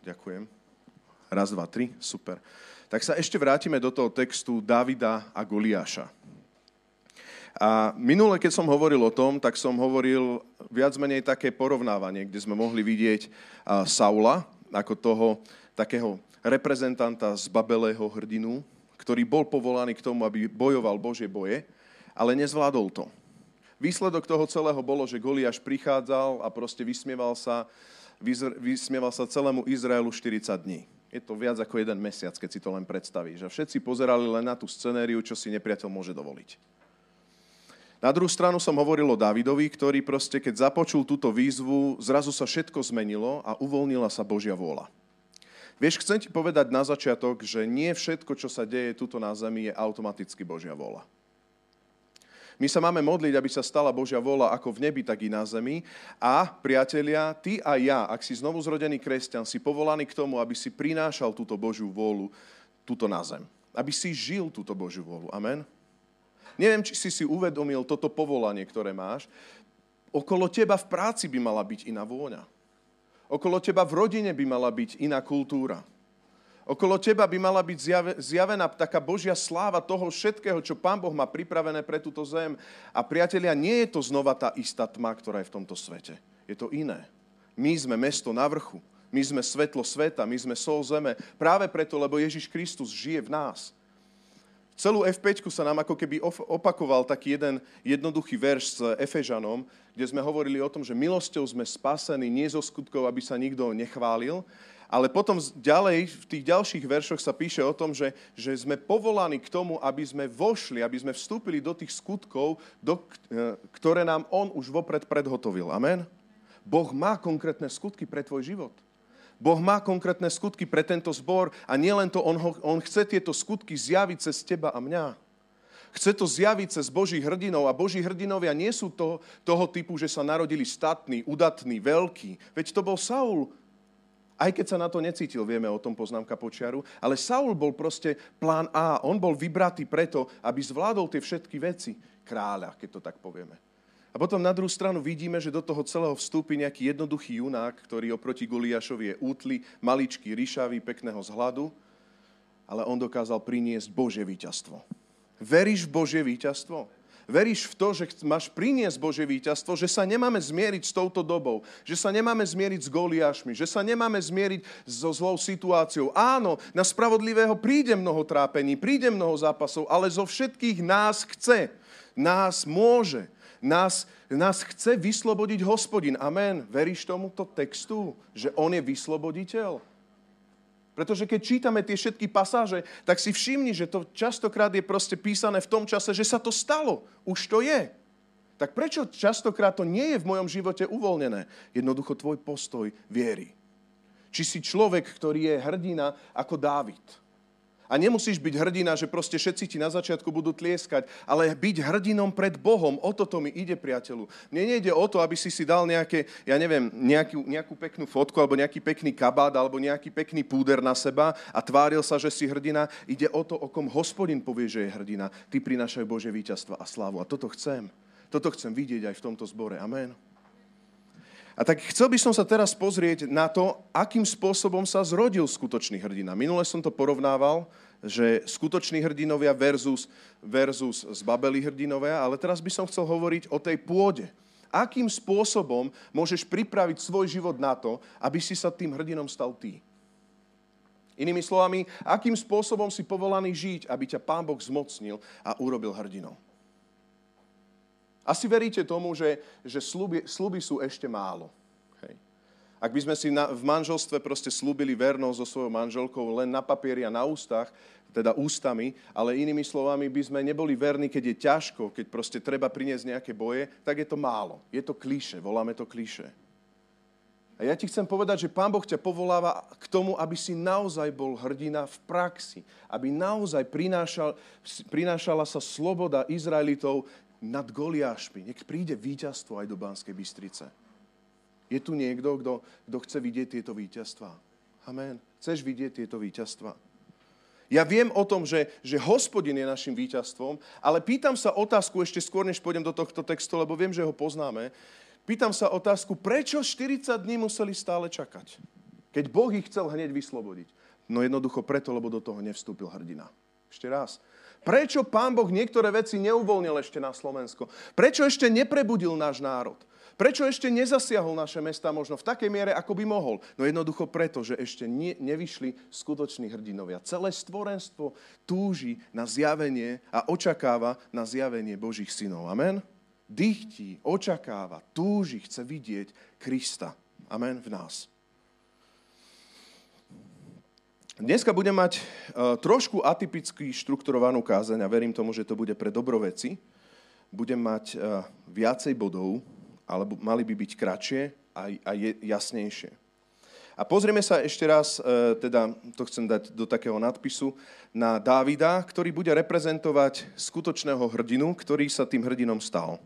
Ďakujem. Raz, dva, tri. Super. Tak sa ešte vrátime do toho textu Davida a Goliáša. A minule, keď som hovoril o tom, tak som hovoril viac menej také porovnávanie, kde sme mohli vidieť Saula ako toho takého reprezentanta z Babelého hrdinu, ktorý bol povolaný k tomu, aby bojoval Božie boje, ale nezvládol to. Výsledok toho celého bolo, že Goliáš prichádzal a proste vysmieval sa, vysmieval sa celému Izraelu 40 dní. Je to viac ako jeden mesiac, keď si to len predstavíš. A všetci pozerali len na tú scenériu, čo si nepriateľ môže dovoliť. Na druhú stranu som hovoril o Davidovi, ktorý proste, keď započul túto výzvu, zrazu sa všetko zmenilo a uvoľnila sa Božia vôľa. Vieš, chcem ti povedať na začiatok, že nie všetko, čo sa deje tuto na zemi, je automaticky Božia vôľa. My sa máme modliť, aby sa stala Božia vola ako v nebi, tak i na zemi. A, priatelia, ty a ja, ak si znovu zrodený kresťan, si povolaný k tomu, aby si prinášal túto Božiu vôľu túto na zem. Aby si žil túto Božiu vôľu. Amen? Neviem, či si si uvedomil toto povolanie, ktoré máš. Okolo teba v práci by mala byť iná vôňa. Okolo teba v rodine by mala byť iná kultúra. Okolo teba by mala byť zjavená taká Božia sláva toho všetkého, čo Pán Boh má pripravené pre túto zem. A priatelia, nie je to znova tá istá tma, ktorá je v tomto svete. Je to iné. My sme mesto na vrchu. My sme svetlo sveta, my sme sol zeme. Práve preto, lebo Ježiš Kristus žije v nás. Celú F5 sa nám ako keby opakoval taký jeden jednoduchý verš s Efežanom, kde sme hovorili o tom, že milosťou sme spasení nie zo skutkov, aby sa nikto nechválil, ale potom ďalej, v tých ďalších veršoch sa píše o tom, že, že sme povolaní k tomu, aby sme vošli, aby sme vstúpili do tých skutkov, do, e, ktoré nám On už vopred predhotovil. Amen? Boh má konkrétne skutky pre tvoj život. Boh má konkrétne skutky pre tento zbor a nielen to, on, ho, on chce tieto skutky zjaviť cez teba a mňa. Chce to zjaviť cez Božích hrdinov a Boží hrdinovia nie sú to, toho typu, že sa narodili statní, udatní, veľkí. Veď to bol Saul, aj keď sa na to necítil, vieme o tom poznámka počiaru, ale Saul bol proste plán A. On bol vybratý preto, aby zvládol tie všetky veci kráľa, keď to tak povieme. A potom na druhú stranu vidíme, že do toho celého vstúpi nejaký jednoduchý junák, ktorý oproti Goliášovi je útly, maličký, ryšavý, pekného zhľadu, ale on dokázal priniesť Božie víťazstvo. Veríš v Božie víťazstvo? Veríš v to, že máš priniesť Bože víťazstvo, že sa nemáme zmieriť s touto dobou, že sa nemáme zmieriť s Goliášmi, že sa nemáme zmieriť so zlou situáciou. Áno, na spravodlivého príde mnoho trápení, príde mnoho zápasov, ale zo všetkých nás chce, nás môže, nás, nás chce vyslobodiť hospodin. Amen. Veríš tomuto textu, že on je vysloboditeľ? Pretože keď čítame tie všetky pasáže, tak si všimni, že to častokrát je proste písané v tom čase, že sa to stalo. Už to je. Tak prečo častokrát to nie je v mojom živote uvoľnené? Jednoducho tvoj postoj viery. Či si človek, ktorý je hrdina ako Dávid a nemusíš byť hrdina, že proste všetci ti na začiatku budú tlieskať, ale byť hrdinom pred Bohom. O toto mi ide, priateľu. Mne nejde o to, aby si si dal nejaké, ja neviem, nejakú, nejakú peknú fotku, alebo nejaký pekný kabát, alebo nejaký pekný púder na seba a tváril sa, že si hrdina. Ide o to, o kom hospodin povie, že je hrdina. Ty prinášaj Bože víťazstva a slávu. A toto chcem. Toto chcem vidieť aj v tomto zbore. Amen. A tak chcel by som sa teraz pozrieť na to, akým spôsobom sa zrodil skutočný hrdina. Minule som to porovnával, že skutoční hrdinovia versus, versus zbabeli hrdinovia, ale teraz by som chcel hovoriť o tej pôde. Akým spôsobom môžeš pripraviť svoj život na to, aby si sa tým hrdinom stal ty? Inými slovami, akým spôsobom si povolaný žiť, aby ťa Pán Boh zmocnil a urobil hrdinou? Asi veríte tomu, že, že sluby, sluby sú ešte málo. Hej. Ak by sme si na, v manželstve proste slúbili vernosť so svojou manželkou len na papieri a na ústach, teda ústami, ale inými slovami by sme neboli verní, keď je ťažko, keď proste treba priniesť nejaké boje, tak je to málo. Je to klíše, voláme to klíše. A ja ti chcem povedať, že Pán Boh ťa povoláva k tomu, aby si naozaj bol hrdina v praxi. Aby naozaj prinášal, prinášala sa sloboda Izraelitov nad Goliášmi. Nech príde víťazstvo aj do Banskej Bystrice. Je tu niekto, kto, kto chce vidieť tieto víťazstva? Amen. Chceš vidieť tieto víťazstva? Ja viem o tom, že, že hospodin je našim víťazstvom, ale pýtam sa otázku ešte skôr, než pôjdem do tohto textu, lebo viem, že ho poznáme. Pýtam sa otázku, prečo 40 dní museli stále čakať? Keď Boh ich chcel hneď vyslobodiť. No jednoducho preto, lebo do toho nevstúpil hrdina. Ešte raz. Prečo pán Boh niektoré veci neuvolnil ešte na Slovensko? Prečo ešte neprebudil náš národ? Prečo ešte nezasiahol naše mesta možno v takej miere, ako by mohol? No jednoducho preto, že ešte ne, nevyšli skutoční hrdinovia. Celé stvorenstvo túži na zjavenie a očakáva na zjavenie Božích synov. Amen? Dychtí, očakáva, túži, chce vidieť Krista. Amen v nás. Dneska budem mať uh, trošku atypicky štrukturovanú kázeň a verím tomu, že to bude pre dobroveci. Budem mať uh, viacej bodov, ale mali by byť kratšie a, jasnejšie. A pozrieme sa ešte raz, uh, teda to chcem dať do takého nadpisu, na Dávida, ktorý bude reprezentovať skutočného hrdinu, ktorý sa tým hrdinom stal.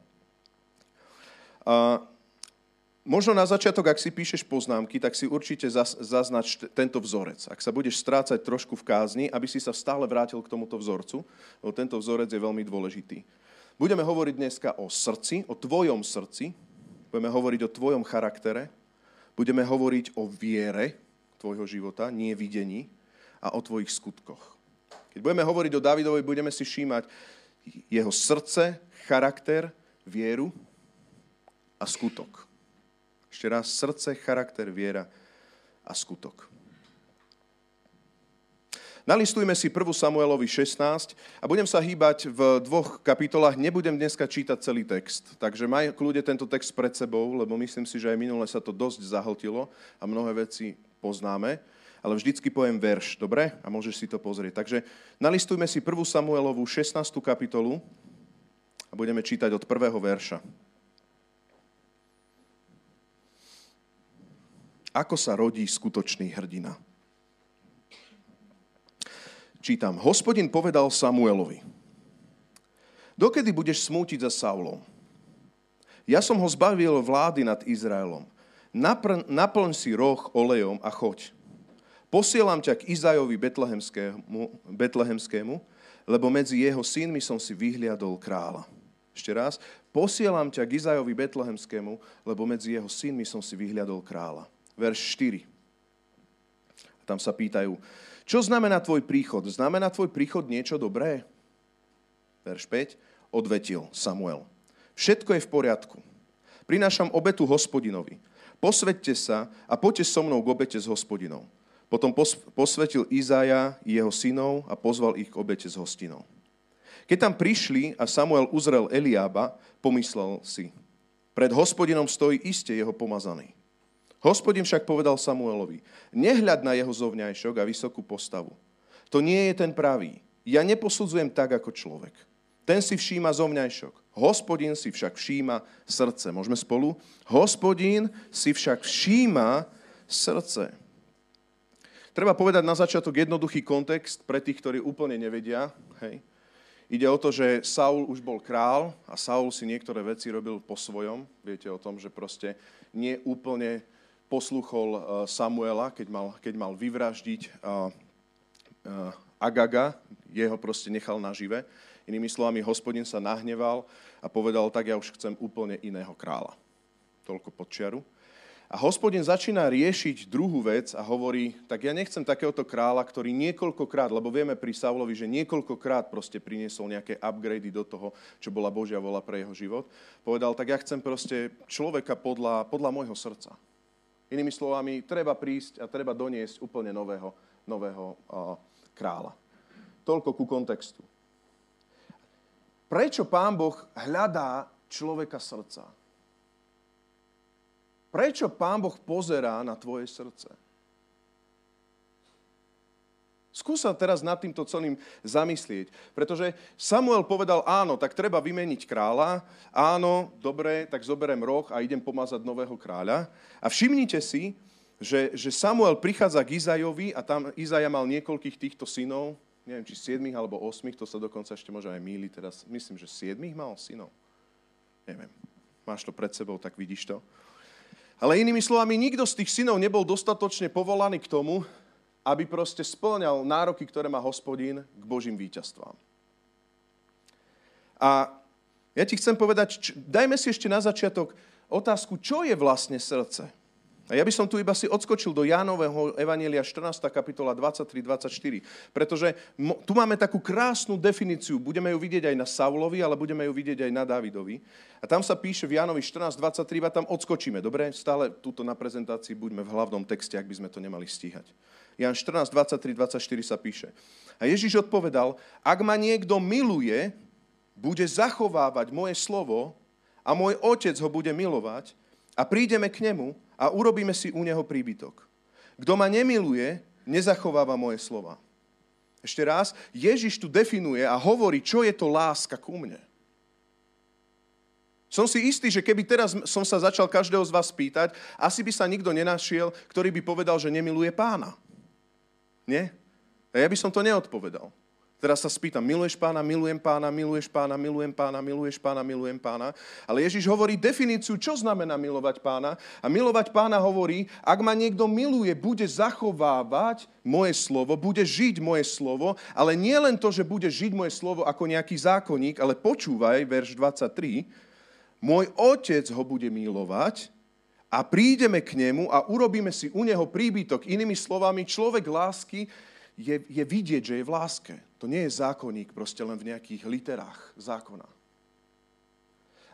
Možno na začiatok, ak si píšeš poznámky, tak si určite zaznač tento vzorec. Ak sa budeš strácať trošku v kázni, aby si sa stále vrátil k tomuto vzorcu, lebo tento vzorec je veľmi dôležitý. Budeme hovoriť dneska o srdci, o tvojom srdci, budeme hovoriť o tvojom charaktere, budeme hovoriť o viere tvojho života, nie videní, a o tvojich skutkoch. Keď budeme hovoriť o Davidovi, budeme si všímať jeho srdce, charakter, vieru a skutok. Ešte raz, srdce, charakter, viera a skutok. Nalistujme si 1. Samuelovi 16 a budem sa hýbať v dvoch kapitolách. Nebudem dneska čítať celý text, takže maj kľude tento text pred sebou, lebo myslím si, že aj minule sa to dosť zahltilo a mnohé veci poznáme. Ale vždycky poviem verš, dobre? A môžeš si to pozrieť. Takže nalistujme si 1. Samuelovu 16. kapitolu a budeme čítať od prvého verša. Ako sa rodí skutočný hrdina? Čítam. Hospodin povedal Samuelovi, dokedy budeš smútiť za Saulom? Ja som ho zbavil vlády nad Izraelom. Napr- naplň si roh olejom a choď. Posielam ťa k Izajovi betlehemskému, betlehemskému, lebo medzi jeho synmi som si vyhliadol kráľa. Ešte raz. Posielam ťa k Izajovi betlehemskému, lebo medzi jeho synmi som si vyhliadol kráľa verš 4. A tam sa pýtajú, čo znamená tvoj príchod? Znamená tvoj príchod niečo dobré? Verš 5. Odvetil Samuel. Všetko je v poriadku. Prinášam obetu hospodinovi. Posvedte sa a poďte so mnou k obete s hospodinou. Potom posvetil Izaja jeho synov a pozval ich k obete s hostinou. Keď tam prišli a Samuel uzrel Eliába, pomyslel si, pred hospodinom stojí iste jeho pomazaný. Hospodin však povedal Samuelovi, nehľad na jeho zovňajšok a vysokú postavu. To nie je ten pravý. Ja neposudzujem tak ako človek. Ten si všíma zovňajšok. Hospodin si však všíma srdce. Môžeme spolu? Hospodin si však všíma srdce. Treba povedať na začiatok jednoduchý kontext pre tých, ktorí úplne nevedia. Hej. Ide o to, že Saul už bol král a Saul si niektoré veci robil po svojom. Viete o tom, že proste nie úplne posluchol eh, Samuela, keď mal, keď mal vyvraždiť eh, eh, Agaga, jeho proste nechal nažive. Inými slovami, hospodin sa nahneval a povedal, tak ja už chcem úplne iného kráľa. Toľko podčiaru. A hospodin začína riešiť druhú vec a hovorí, tak ja nechcem takéhoto kráľa, ktorý niekoľkokrát, lebo vieme pri Saulovi, že niekoľkokrát proste priniesol nejaké upgrady do toho, čo bola Božia vola pre jeho život. Povedal, tak ja chcem proste človeka podľa, podľa môjho srdca. Inými slovami, treba prísť a treba doniesť úplne nového, nového kráľa. Toľko ku kontextu. Prečo pán Boh hľadá človeka srdca? Prečo pán Boh pozerá na tvoje srdce? Skús sa teraz nad týmto celým zamyslieť, pretože Samuel povedal, áno, tak treba vymeniť kráľa, áno, dobre, tak zoberiem roh a idem pomazať nového kráľa. A všimnite si, že, že Samuel prichádza k Izajovi a tam Izaja mal niekoľkých týchto synov, neviem, či siedmých alebo osmých, to sa dokonca ešte možno aj míli, teraz myslím, že siedmých mal synov. Neviem, máš to pred sebou, tak vidíš to. Ale inými slovami, nikto z tých synov nebol dostatočne povolaný k tomu, aby proste splňal nároky, ktoré má hospodín k Božím víťazstvám. A ja ti chcem povedať, č- dajme si ešte na začiatok otázku, čo je vlastne srdce. A ja by som tu iba si odskočil do Jánového Evanielia 14. kapitola 23-24, pretože tu máme takú krásnu definíciu, budeme ju vidieť aj na Saulovi, ale budeme ju vidieť aj na Davidovi. A tam sa píše v Jánovi 14.23 a tam odskočíme, dobre? Stále túto na prezentácii buďme v hlavnom texte, ak by sme to nemali stíhať. Jan 14, 23, 24 sa píše. A Ježiš odpovedal, ak ma niekto miluje, bude zachovávať moje slovo a môj otec ho bude milovať a prídeme k nemu a urobíme si u neho príbytok. Kto ma nemiluje, nezachováva moje slova. Ešte raz, Ježiš tu definuje a hovorí, čo je to láska ku mne. Som si istý, že keby teraz som sa začal každého z vás pýtať, asi by sa nikto nenašiel, ktorý by povedal, že nemiluje pána. Nie? A ja by som to neodpovedal. Teraz sa spýtam, miluješ pána, milujem pána, miluješ pána, milujem pána, miluješ pána, milujem pána. Ale Ježiš hovorí definíciu, čo znamená milovať pána. A milovať pána hovorí, ak ma niekto miluje, bude zachovávať moje slovo, bude žiť moje slovo, ale nie len to, že bude žiť moje slovo ako nejaký zákonník, ale počúvaj, verš 23, môj otec ho bude milovať a prídeme k nemu a urobíme si u neho príbytok. Inými slovami, človek lásky je, je vidieť, že je v láske. To nie je zákonník proste len v nejakých literách zákona.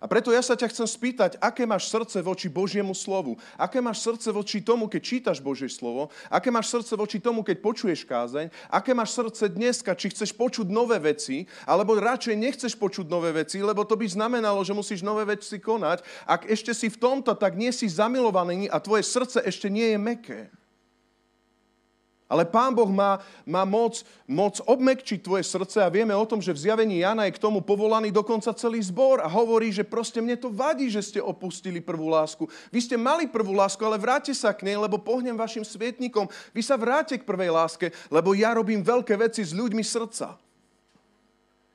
A preto ja sa ťa chcem spýtať, aké máš srdce voči Božiemu slovu? Aké máš srdce voči tomu, keď čítaš Božie slovo? Aké máš srdce voči tomu, keď počuješ kázeň? Aké máš srdce dneska? Či chceš počuť nové veci? Alebo radšej nechceš počuť nové veci, lebo to by znamenalo, že musíš nové veci konať. Ak ešte si v tomto, tak nie si zamilovaný a tvoje srdce ešte nie je meké. Ale Pán Boh má, má moc, moc obmekčiť tvoje srdce a vieme o tom, že v zjavení Jana je k tomu povolaný dokonca celý zbor a hovorí, že proste mne to vadí, že ste opustili prvú lásku. Vy ste mali prvú lásku, ale vráte sa k nej, lebo pohnem vašim svietnikom. Vy sa vráte k prvej láske, lebo ja robím veľké veci s ľuďmi srdca.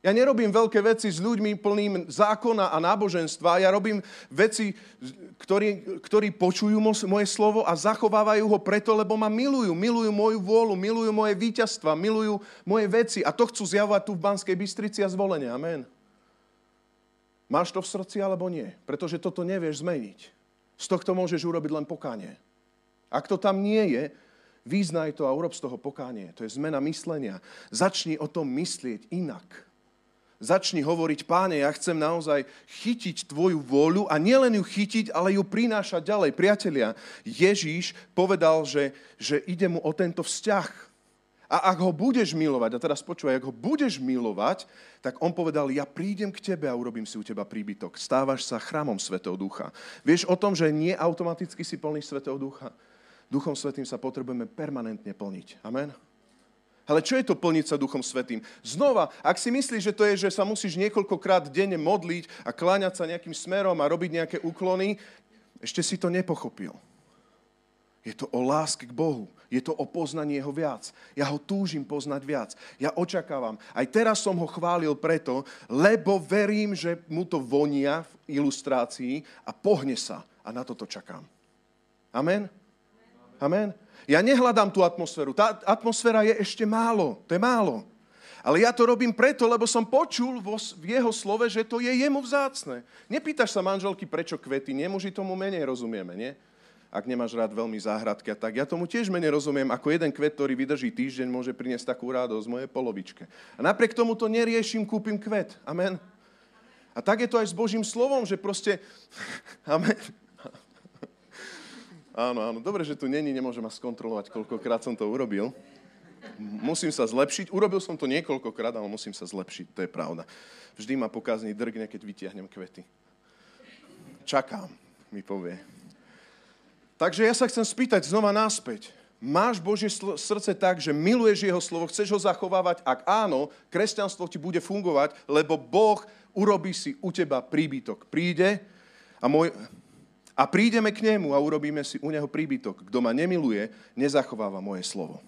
Ja nerobím veľké veci s ľuďmi plným zákona a náboženstva. Ja robím veci, ktorí, ktorí počujú moje slovo a zachovávajú ho preto, lebo ma milujú. Milujú moju vôľu, milujú moje víťazstva, milujú moje veci. A to chcú zjavovať tu v Banskej Bystrici a zvolenie. Amen. Máš to v srdci alebo nie? Pretože toto nevieš zmeniť. Z tohto môžeš urobiť len pokánie. Ak to tam nie je, význaj to a urob z toho pokánie. To je zmena myslenia. Začni o tom myslieť inak. Začni hovoriť, páne, ja chcem naozaj chytiť tvoju vôľu a nielen ju chytiť, ale ju prinášať ďalej. Priatelia, Ježíš povedal, že, že ide mu o tento vzťah. A ak ho budeš milovať, a teraz počúvaj, ak ho budeš milovať, tak on povedal, ja prídem k tebe a urobím si u teba príbytok. Stávaš sa chrámom Svetého Ducha. Vieš o tom, že nie automaticky si plný Svetého Ducha. Duchom Svetým sa potrebujeme permanentne plniť. Amen? Ale čo je to plniť sa Duchom Svetým? Znova, ak si myslíš, že to je, že sa musíš niekoľkokrát denne modliť a kláňať sa nejakým smerom a robiť nejaké úklony, ešte si to nepochopil. Je to o láske k Bohu. Je to o poznaní Jeho viac. Ja ho túžim poznať viac. Ja očakávam. Aj teraz som ho chválil preto, lebo verím, že mu to vonia v ilustrácii a pohne sa. A na toto čakám. Amen? Amen? Ja nehľadám tú atmosféru. Tá atmosféra je ešte málo. To je málo. Ale ja to robím preto, lebo som počul vo, v jeho slove, že to je jemu vzácne. Nepýtaš sa manželky, prečo kvety. Nie, muži tomu menej rozumieme, nie? Ak nemáš rád veľmi záhradky a tak. Ja tomu tiež menej rozumiem, ako jeden kvet, ktorý vydrží týždeň, môže priniesť takú radosť mojej polovičke. A napriek tomu to neriešim, kúpim kvet. Amen. A tak je to aj s Božím slovom, že proste... Amen. Áno, áno. Dobre, že tu není, nemôžem ma skontrolovať, koľkokrát som to urobil. Musím sa zlepšiť. Urobil som to niekoľkokrát, ale musím sa zlepšiť, to je pravda. Vždy ma pokazný drgne, keď vytiahnem kvety. Čakám, mi povie. Takže ja sa chcem spýtať znova náspäť. Máš Božie srdce tak, že miluješ Jeho slovo, chceš ho zachovávať? Ak áno, kresťanstvo ti bude fungovať, lebo Boh urobí si u teba príbytok. Príde a môj, a prídeme k nemu a urobíme si u neho príbytok. Kto ma nemiluje, nezachováva moje slovo.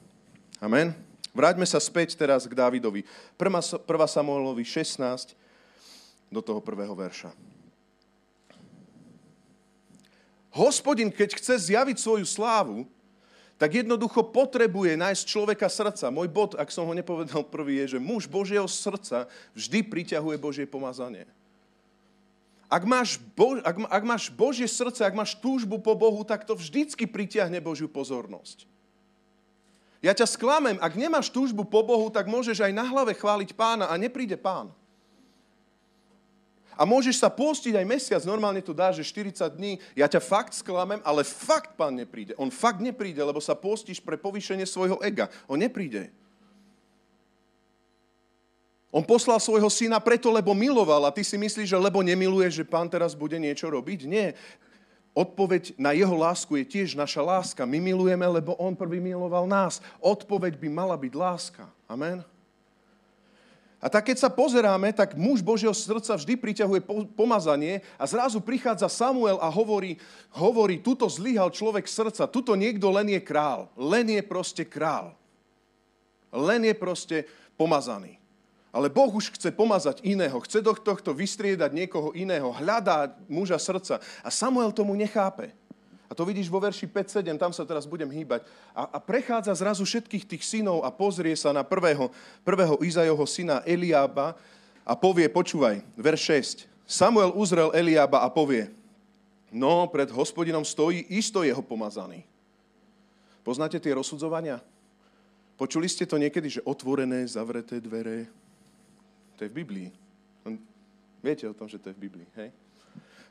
Amen. Vráťme sa späť teraz k Dávidovi. 1. Samuelovi 16 do toho prvého verša. Hospodin, keď chce zjaviť svoju slávu, tak jednoducho potrebuje nájsť človeka srdca. Môj bod, ak som ho nepovedal prvý, je, že muž Božieho srdca vždy priťahuje Božie pomazanie. Ak máš, Bo, ak, ak máš Božie srdce, ak máš túžbu po Bohu, tak to vždycky pritiahne Božiu pozornosť. Ja ťa sklamem, ak nemáš túžbu po Bohu, tak môžeš aj na hlave chváliť pána a nepríde pán. A môžeš sa postiť aj mesiac, normálne to dá, že 40 dní. Ja ťa fakt sklamem, ale fakt pán nepríde. On fakt nepríde, lebo sa postíš pre povýšenie svojho ega. On nepríde. On poslal svojho syna preto, lebo miloval a ty si myslíš, že lebo nemiluje, že pán teraz bude niečo robiť? Nie. Odpoveď na jeho lásku je tiež naša láska. My milujeme, lebo on prvý miloval nás. Odpoveď by mala byť láska. Amen. A tak keď sa pozeráme, tak muž Božieho srdca vždy priťahuje pomazanie a zrazu prichádza Samuel a hovorí, hovorí, tuto zlyhal človek srdca, tuto niekto len je král, len je proste král. Len je proste pomazaný. Ale Boh už chce pomazať iného, chce do tohto vystriedať niekoho iného, hľadá muža srdca. A Samuel tomu nechápe. A to vidíš vo verši 5-7, tam sa teraz budem hýbať. A, a prechádza zrazu všetkých tých synov a pozrie sa na prvého, prvého Izajoho syna Eliába a povie, počúvaj, verš 6. Samuel uzrel Eliába a povie, no, pred hospodinom stojí isto jeho pomazaný. Poznáte tie rozsudzovania? Počuli ste to niekedy, že otvorené, zavreté dvere, to je v Biblii. Viete o tom, že to je v Biblii, hej?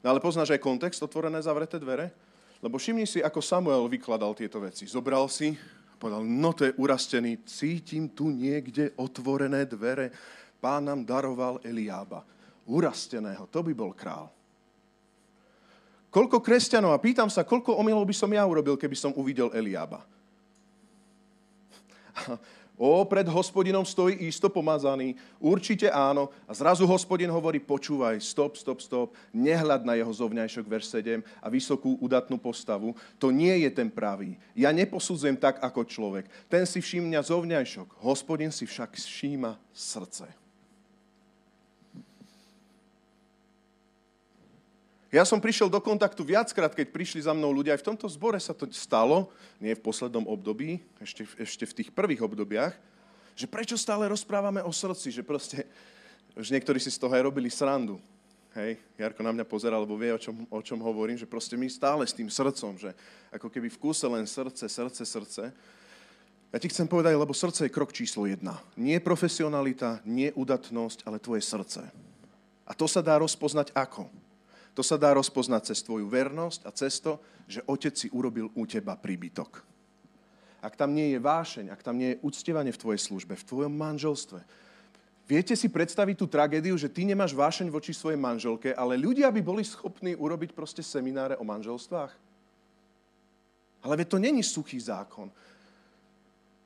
No ale poznáš aj kontext, otvorené, zavreté dvere? Lebo všimni si, ako Samuel vykladal tieto veci. Zobral si, povedal, no to je urastený, cítim tu niekde otvorené dvere. Pán nám daroval Eliába. Urasteného, to by bol král. Koľko kresťanov, a pýtam sa, koľko omylov by som ja urobil, keby som uvidel Eliába. O, pred hospodinom stojí isto pomazaný. Určite áno. A zrazu hospodin hovorí, počúvaj, stop, stop, stop. Nehľad na jeho zovňajšok, verš 7 a vysokú udatnú postavu. To nie je ten pravý. Ja neposudzujem tak ako človek. Ten si všímňa zovňajšok. Hospodin si však všíma srdce. Ja som prišiel do kontaktu viackrát, keď prišli za mnou ľudia. Aj v tomto zbore sa to stalo, nie v poslednom období, ešte, ešte v tých prvých obdobiach, že prečo stále rozprávame o srdci, že proste, už niektorí si z toho aj robili srandu. Hej, Jarko na mňa pozera, lebo vie, o čom, o čom hovorím, že proste my stále s tým srdcom, že ako keby v kúse len srdce, srdce, srdce. Ja ti chcem povedať, lebo srdce je krok číslo jedna. Nie profesionalita, nie udatnosť, ale tvoje srdce. A to sa dá rozpoznať ako? To sa dá rozpoznať cez tvoju vernosť a cez to, že otec si urobil u teba príbytok. Ak tam nie je vášeň, ak tam nie je uctievanie v tvojej službe, v tvojom manželstve, viete si predstaviť tú tragédiu, že ty nemáš vášeň voči svojej manželke, ale ľudia by boli schopní urobiť proste semináre o manželstvách? Ale to není suchý zákon.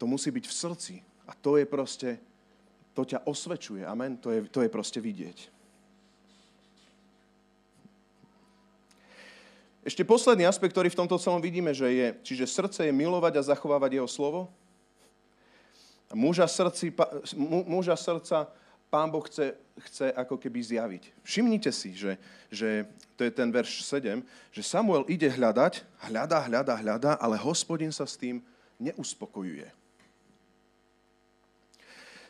To musí byť v srdci. A to je proste, to ťa osvečuje. Amen. To je, to je proste vidieť. Ešte posledný aspekt, ktorý v tomto celom vidíme, že je, čiže srdce je milovať a zachovávať jeho slovo. Muža, srdci, muža srdca pán Boh chce, chce ako keby zjaviť. Všimnite si, že, že to je ten verš 7, že Samuel ide hľadať, hľadá, hľadá, hľadá, ale hospodin sa s tým neuspokojuje.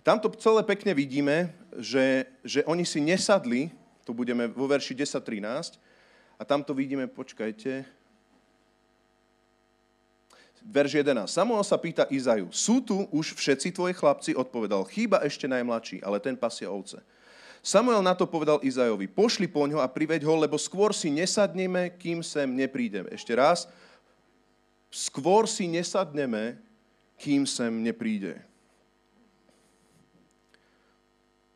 Tamto celé pekne vidíme, že, že oni si nesadli, tu budeme vo verši 10.13, a tam to vidíme, počkajte, verš 11. Samuel sa pýta Izaju, sú tu už všetci tvoji chlapci? Odpovedal, chýba ešte najmladší, ale ten pasie ovce. Samuel na to povedal Izajovi, pošli po ňo a priveď ho, lebo skôr si nesadneme, kým sem neprídeme. Ešte raz, skôr si nesadneme, kým sem nepríde.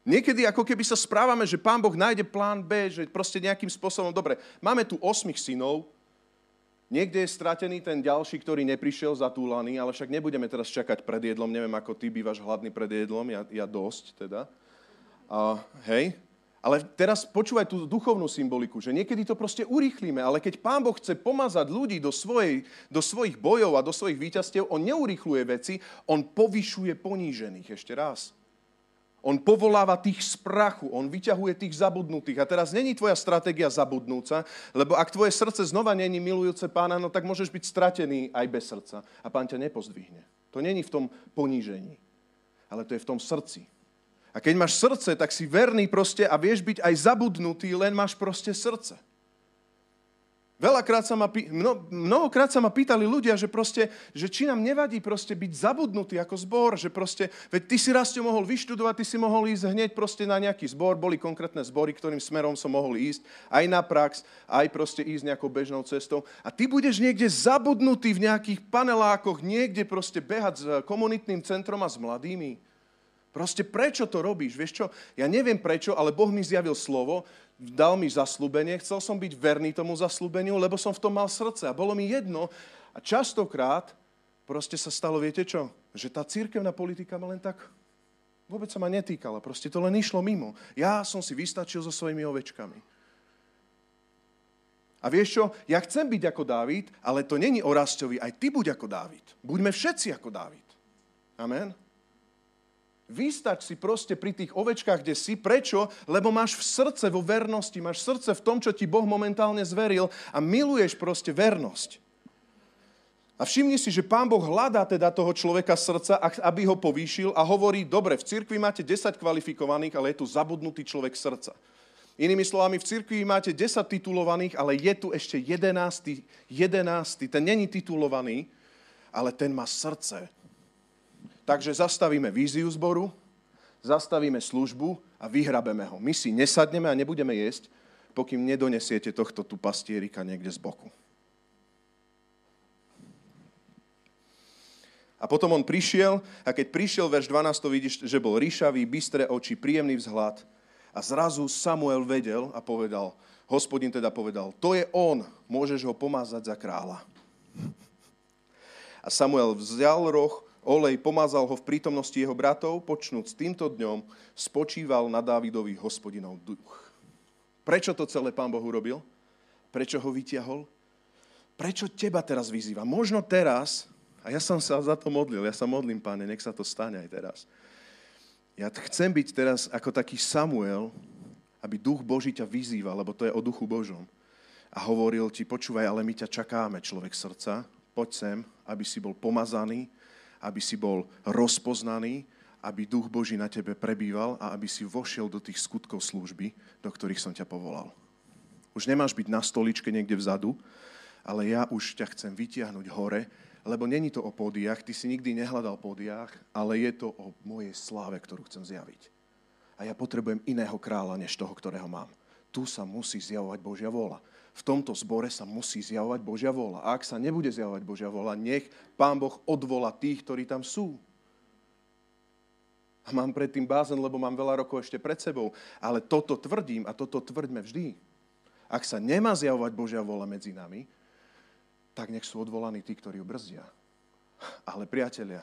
Niekedy ako keby sa správame, že pán Boh nájde plán B, že proste nejakým spôsobom, dobre, máme tu osmých synov, niekde je stratený ten ďalší, ktorý neprišiel zatúlaný, ale však nebudeme teraz čakať pred jedlom, neviem ako ty bývaš hladný pred jedlom, ja, ja dosť teda. A, hej, ale teraz počúvaj tú duchovnú symboliku, že niekedy to proste urýchlíme, ale keď Pán Boh chce pomazať ľudí do, svojej, do svojich bojov a do svojich víťazstiev, On neurýchluje veci, On povyšuje ponížených. Ešte raz. On povoláva tých z prachu, on vyťahuje tých zabudnutých. A teraz není tvoja stratégia zabudnúca, lebo ak tvoje srdce znova není milujúce pána, no tak môžeš byť stratený aj bez srdca. A pán ťa nepozdvihne. To není v tom ponížení, ale to je v tom srdci. A keď máš srdce, tak si verný proste a vieš byť aj zabudnutý, len máš proste srdce. Veľakrát sa ma, mno, mnohokrát sa ma pýtali ľudia, že proste, že či nám nevadí proste byť zabudnutý ako zbor, že proste, veď ty si raz mohol vyštudovať, ty si mohol ísť hneď proste na nejaký zbor, boli konkrétne zbory, ktorým smerom som mohol ísť, aj na prax, aj proste ísť nejakou bežnou cestou. A ty budeš niekde zabudnutý v nejakých panelákoch, niekde proste behať s komunitným centrom a s mladými. Proste prečo to robíš? Vieš čo? Ja neviem prečo, ale Boh mi zjavil slovo, dal mi zaslúbenie, chcel som byť verný tomu zaslúbeniu, lebo som v tom mal srdce a bolo mi jedno. A častokrát proste sa stalo, viete čo, že tá církevná politika ma len tak vôbec sa ma netýkala, proste to len išlo mimo. Ja som si vystačil so svojimi ovečkami. A vieš čo, ja chcem byť ako Dávid, ale to není o Rastovi, aj ty buď ako Dávid. Buďme všetci ako Dávid. Amen. Vystač si proste pri tých ovečkách, kde si. Prečo? Lebo máš v srdce vo vernosti, máš srdce v tom, čo ti Boh momentálne zveril a miluješ proste vernosť. A všimni si, že Pán Boh hľadá teda toho človeka srdca, aby ho povýšil a hovorí, dobre, v cirkvi máte 10 kvalifikovaných, ale je tu zabudnutý človek srdca. Inými slovami, v cirkvi máte 10 titulovaných, ale je tu ešte 11. 11. Ten není titulovaný, ale ten má srdce Takže zastavíme víziu zboru, zastavíme službu a vyhrabeme ho. My si nesadneme a nebudeme jesť, pokým nedonesiete tohto tu pastierika niekde z boku. A potom on prišiel a keď prišiel, verš 12, to vidíš, že bol ríšavý, bystré oči, príjemný vzhľad. A zrazu Samuel vedel a povedal, hospodin teda povedal, to je on, môžeš ho pomázať za kráľa. A Samuel vzal roh, olej, pomazal ho v prítomnosti jeho bratov, počnúť s týmto dňom spočíval na Dávidovi hospodinov duch. Prečo to celé pán Boh urobil? Prečo ho vyťahol? Prečo teba teraz vyzýva? Možno teraz, a ja som sa za to modlil, ja sa modlím, páne, nech sa to stane aj teraz. Ja chcem byť teraz ako taký Samuel, aby duch Boží ťa vyzýval, lebo to je o duchu Božom. A hovoril ti, počúvaj, ale my ťa čakáme, človek srdca, poď sem, aby si bol pomazaný, aby si bol rozpoznaný, aby duch Boží na tebe prebýval a aby si vošiel do tých skutkov služby, do ktorých som ťa povolal. Už nemáš byť na stoličke niekde vzadu, ale ja už ťa chcem vytiahnuť hore, lebo není to o pódiach, ty si nikdy nehľadal pódiach, ale je to o mojej sláve, ktorú chcem zjaviť. A ja potrebujem iného kráľa, než toho, ktorého mám. Tu sa musí zjavovať Božia vôľa v tomto zbore sa musí zjavovať Božia vola. A ak sa nebude zjavovať Božia vola, nech Pán Boh odvola tých, ktorí tam sú. A mám predtým bázen, lebo mám veľa rokov ešte pred sebou. Ale toto tvrdím a toto tvrdme vždy. Ak sa nemá zjavovať Božia vola medzi nami, tak nech sú odvolaní tí, ktorí ju brzdia. Ale priatelia,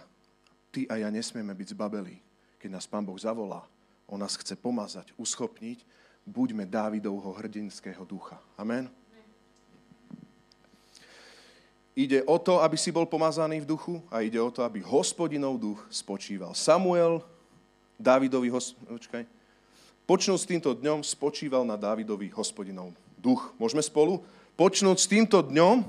ty a ja nesmieme byť zbabeli, keď nás Pán Boh zavolá. On nás chce pomazať, uschopniť. Buďme Dávidovho hrdinského ducha. Amen. Ide o to, aby si bol pomazaný v duchu a ide o to, aby hospodinov duch spočíval. Samuel Dávidovi. Počkaj. počnúť s týmto dňom, spočíval na Dávidovi hospodinov duch. Môžeme spolu? Počnúť s týmto dňom,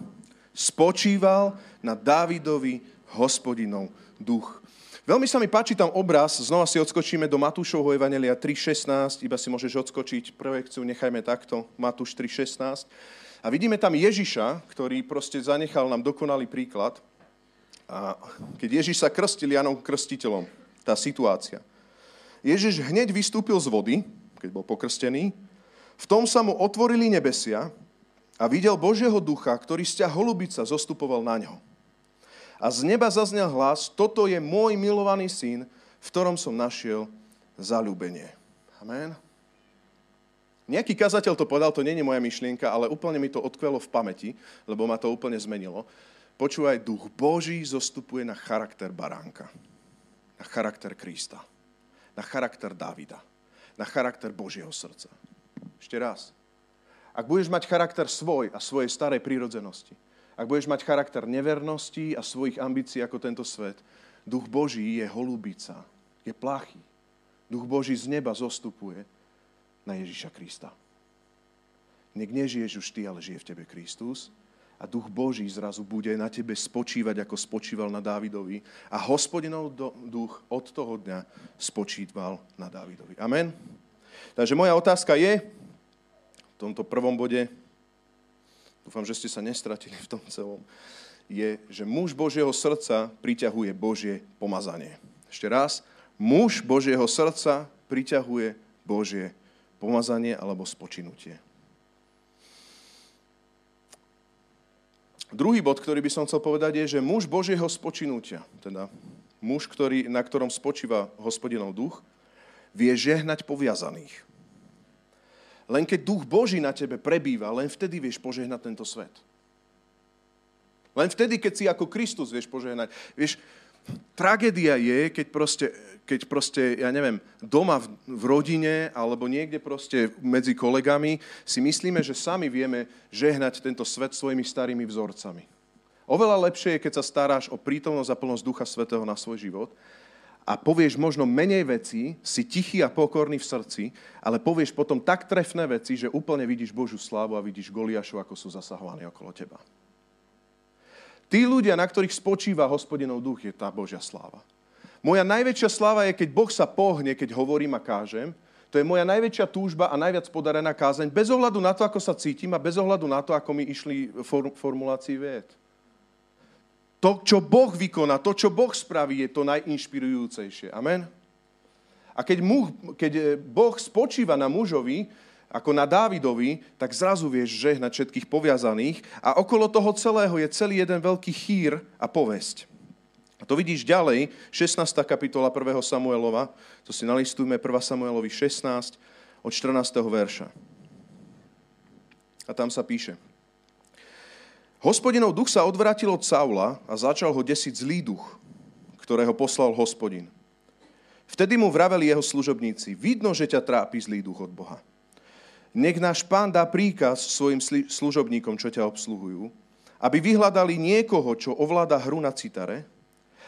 spočíval na Dávidovi hospodinov duch. Veľmi sa mi páči tam obraz, znova si odskočíme do Matúšovho Evangelia 3.16, iba si môžeš odskočiť projekciu, nechajme takto, Matúš 3.16. A vidíme tam Ježiša, ktorý proste zanechal nám dokonalý príklad. A keď Ježiš sa krstil Janom Krstiteľom, tá situácia. Ježiš hneď vystúpil z vody, keď bol pokrstený, v tom sa mu otvorili nebesia a videl Božieho ducha, ktorý z ťa holubica zostupoval na ňo. A z neba zaznel hlas, toto je môj milovaný syn, v ktorom som našiel zalúbenie. Amen. Nejaký kazateľ to povedal, to nie je moja myšlienka, ale úplne mi to odkvelo v pamäti, lebo ma to úplne zmenilo. Počúvaj, duch Boží zostupuje na charakter baránka, na charakter Krista, na charakter Davida, na charakter Božieho srdca. Ešte raz. Ak budeš mať charakter svoj a svojej starej prírodzenosti, ak budeš mať charakter nevernosti a svojich ambícií ako tento svet, duch Boží je holubica, je plachý. Duch Boží z neba zostupuje na Ježiša Krista. Nek nežiješ už ty, ale žije v tebe Kristus. a duch Boží zrazu bude na tebe spočívať, ako spočíval na Dávidovi. A hospodinov duch od toho dňa spočíval na Dávidovi. Amen. Takže moja otázka je, v tomto prvom bode, dúfam, že ste sa nestratili v tom celom, je, že muž Božieho srdca priťahuje Božie pomazanie. Ešte raz, muž Božieho srdca priťahuje Božie pomazanie alebo spočinutie. Druhý bod, ktorý by som chcel povedať, je, že muž Božieho spočinutia, teda muž, ktorý, na ktorom spočíva hospodinov duch, vie žehnať poviazaných. Len keď duch Boží na tebe prebýva, len vtedy vieš požehnať tento svet. Len vtedy, keď si ako Kristus vieš požehnať. Vieš, tragédia je, keď proste, keď proste, ja neviem, doma v, v rodine alebo niekde proste medzi kolegami si myslíme, že sami vieme žehnať tento svet svojimi starými vzorcami. Oveľa lepšie je, keď sa staráš o prítomnosť a plnosť Ducha Svetého na svoj život a povieš možno menej veci, si tichý a pokorný v srdci, ale povieš potom tak trefné veci, že úplne vidíš Božú slávu a vidíš Goliašov, ako sú zasahovaní okolo teba. Tí ľudia, na ktorých spočíva hospodinov duch, je tá Božia sláva. Moja najväčšia sláva je, keď Boh sa pohne, keď hovorím a kážem. To je moja najväčšia túžba a najviac podarená kázeň, bez ohľadu na to, ako sa cítim a bez ohľadu na to, ako mi išli formulácii vied. To, čo Boh vykoná, to, čo Boh spraví, je to najinšpirujúcejšie. Amen? A keď, muž, keď Boh spočíva na mužovi, ako na Dávidovi, tak zrazu vieš žehnať všetkých poviazaných a okolo toho celého je celý jeden veľký chýr a povesť. A to vidíš ďalej, 16. kapitola 1. Samuelova, to si nalistujme 1. Samuelovi 16 od 14. verša. A tam sa píše. Hospodinov duch sa odvrátil od Saula a začal ho desiť zlý duch, ktorého poslal hospodin. Vtedy mu vraveli jeho služobníci, vidno, že ťa trápi zlý duch od Boha. Nech náš pán dá príkaz svojim služobníkom, čo ťa obsluhujú, aby vyhľadali niekoho, čo ovláda hru na citare.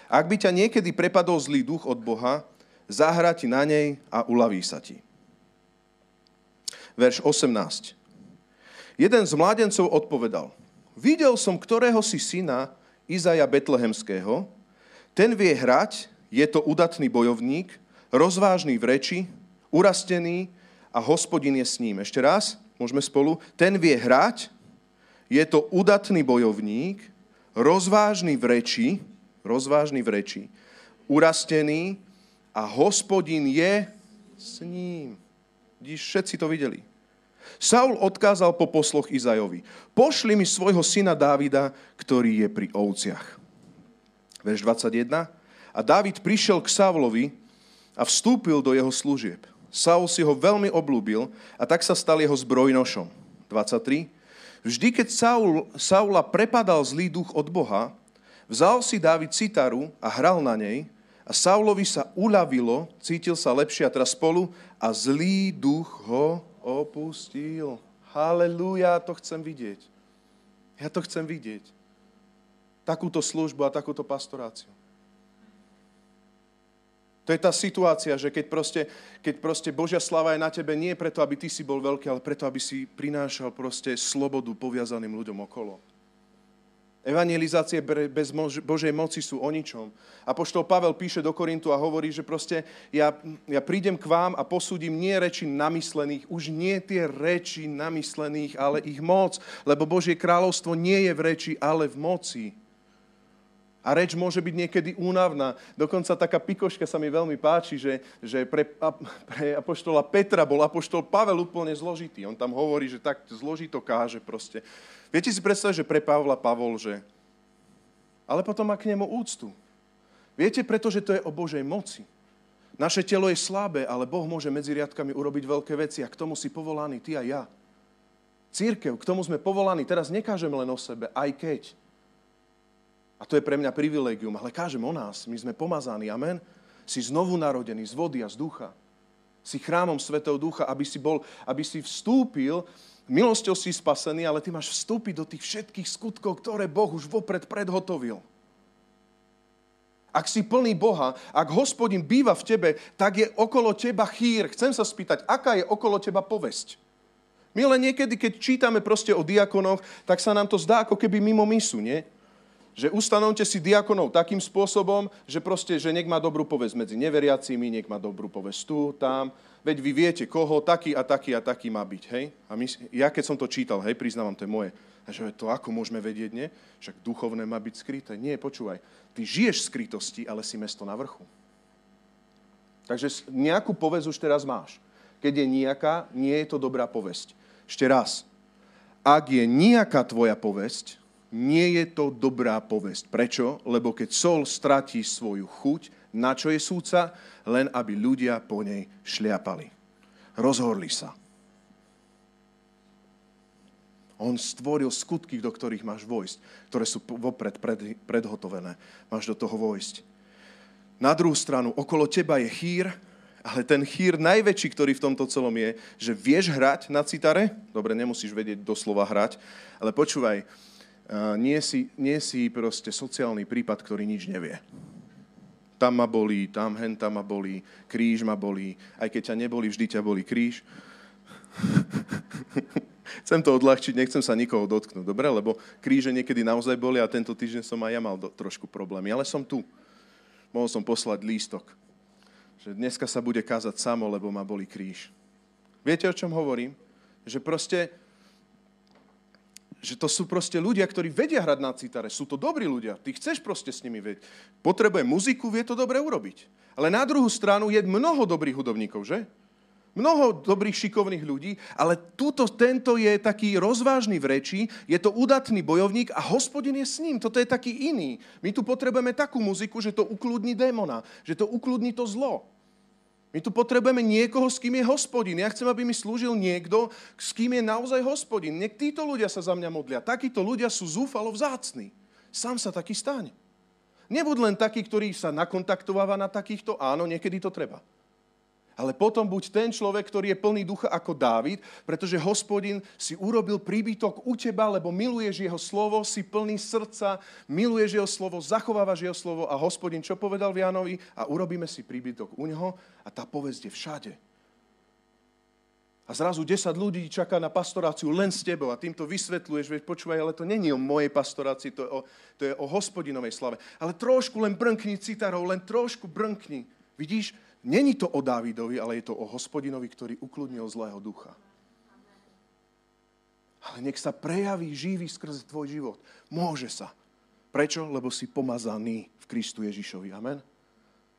Ak by ťa niekedy prepadol zlý duch od Boha, zahra ti na nej a uľaví sa ti. Verš 18. Jeden z mládencov odpovedal, videl som ktorého si syna Izaja Betlehemského, ten vie hrať, je to udatný bojovník, rozvážny v reči, urastený, a hospodin je s ním. Ešte raz, môžeme spolu. Ten vie hrať, je to udatný bojovník, rozvážny v reči, rozvážny v reči, urastený a hospodin je s ním. Vidíš, všetci to videli. Saul odkázal po posloch Izajovi. Pošli mi svojho syna Dávida, ktorý je pri ovciach. Verš 21. A Dávid prišiel k Saulovi a vstúpil do jeho služieb. Saul si ho veľmi oblúbil a tak sa stal jeho zbrojnošom. 23. Vždy, keď Saul, Saula prepadal zlý duch od Boha, vzal si Dávid citaru a hral na nej a Saulovi sa uľavilo, cítil sa lepšie a teraz spolu a zlý duch ho opustil. Halelúja, to chcem vidieť. Ja to chcem vidieť. Takúto službu a takúto pastoráciu. To je tá situácia, že keď proste, keď proste Božia slava je na tebe, nie preto, aby ty si bol veľký, ale preto, aby si prinášal proste slobodu poviazaným ľuďom okolo. Evangelizácie bez Božej moci sú o ničom. Apoštol Pavel píše do Korintu a hovorí, že proste ja, ja prídem k vám a posúdim nie reči namyslených, už nie tie reči namyslených, ale ich moc, lebo Božie kráľovstvo nie je v reči, ale v moci. A reč môže byť niekedy únavná. Dokonca taká pikoška sa mi veľmi páči, že, že pre, pre apoštola Petra bol apoštol Pavel úplne zložitý. On tam hovorí, že tak zložito káže proste. Viete si predstaviť, že pre Pavla Pavol, že... Ale potom má k nemu úctu. Viete, pretože to je o Božej moci. Naše telo je slabé, ale Boh môže medzi riadkami urobiť veľké veci a k tomu si povolaný ty a ja. Církev, k tomu sme povolaní. Teraz nekážem len o sebe, aj keď. A to je pre mňa privilegium, ale kážem o nás. My sme pomazaní, amen. Si znovu narodený z vody a z ducha. Si chrámom Svetého Ducha, aby si, bol, aby si vstúpil, milosťou si spasený, ale ty máš vstúpiť do tých všetkých skutkov, ktoré Boh už vopred predhotovil. Ak si plný Boha, ak hospodin býva v tebe, tak je okolo teba chýr. Chcem sa spýtať, aká je okolo teba povesť? My len niekedy, keď čítame proste o diakonoch, tak sa nám to zdá ako keby mimo misu, nie? Že ustanovte si diakonov takým spôsobom, že proste, že nech má dobrú povesť medzi neveriacimi, nech má dobrú povesť tu, tam. Veď vy viete, koho taký a taký a taký má byť, hej? A my, ja keď som to čítal, hej, priznávam, to je moje. A že to ako môžeme vedieť, nie? Však duchovné má byť skryté. Nie, počúvaj. Ty žiješ v skrytosti, ale si mesto na vrchu. Takže nejakú povesť už teraz máš. Keď je nejaká, nie je to dobrá povesť. Ešte raz. Ak je nejaká tvoja povesť, nie je to dobrá povesť. Prečo? Lebo keď sol stratí svoju chuť, na čo je súca? Len aby ľudia po nej šliapali. Rozhorli sa. On stvoril skutky, do ktorých máš vojsť, ktoré sú vopred pred, predhotovené. Máš do toho vojsť. Na druhú stranu, okolo teba je chýr, ale ten chýr najväčší, ktorý v tomto celom je, že vieš hrať na citare, dobre, nemusíš vedieť doslova hrať, ale počúvaj, nie si, nie si proste sociálny prípad, ktorý nič nevie. Tam ma bolí, tam, hen tam ma bolí, kríž ma bolí, aj keď ťa neboli, vždy ťa bolí kríž. Chcem to odľahčiť, nechcem sa nikoho dotknúť, dobre? Lebo kríže niekedy naozaj boli a tento týždeň som aj ja mal do, trošku problémy, ale som tu. Mohol som poslať lístok že dneska sa bude kázať samo, lebo ma boli kríž. Viete, o čom hovorím? Že proste, že to sú proste ľudia, ktorí vedia hrať na citare. Sú to dobrí ľudia. Ty chceš proste s nimi vedieť. Potrebuje muziku, vie to dobre urobiť. Ale na druhú stranu je mnoho dobrých hudobníkov, že? Mnoho dobrých, šikovných ľudí, ale túto, tento je taký rozvážny v reči, je to udatný bojovník a hospodin je s ním. Toto je taký iný. My tu potrebujeme takú muziku, že to ukludní démona, že to ukludní to zlo. My tu potrebujeme niekoho, s kým je hospodin. Ja chcem, aby mi slúžil niekto, s kým je naozaj hospodin. Nech títo ľudia sa za mňa modlia. Takíto ľudia sú zúfalo vzácni. Sám sa taký staň. Nebud len taký, ktorý sa nakontaktováva na takýchto. Áno, niekedy to treba. Ale potom buď ten človek, ktorý je plný ducha ako Dávid, pretože hospodin si urobil príbytok u teba, lebo miluješ jeho slovo, si plný srdca, miluješ jeho slovo, zachovávaš jeho slovo a hospodin čo povedal v Jánovi? A urobíme si príbytok u neho a tá povesť je všade. A zrazu 10 ľudí čaká na pastoráciu len s tebou a týmto vysvetľuješ, veď počúvaj, ale to není o mojej pastorácii, to je o, to je o hospodinovej slave. Ale trošku len brnkni citarov, len trošku brnkni. Vidíš, Není to o Dávidovi, ale je to o hospodinovi, ktorý ukludnil zlého ducha. Ale nech sa prejaví živý skrze tvoj život. Môže sa. Prečo? Lebo si pomazaný v Kristu Ježišovi. Amen?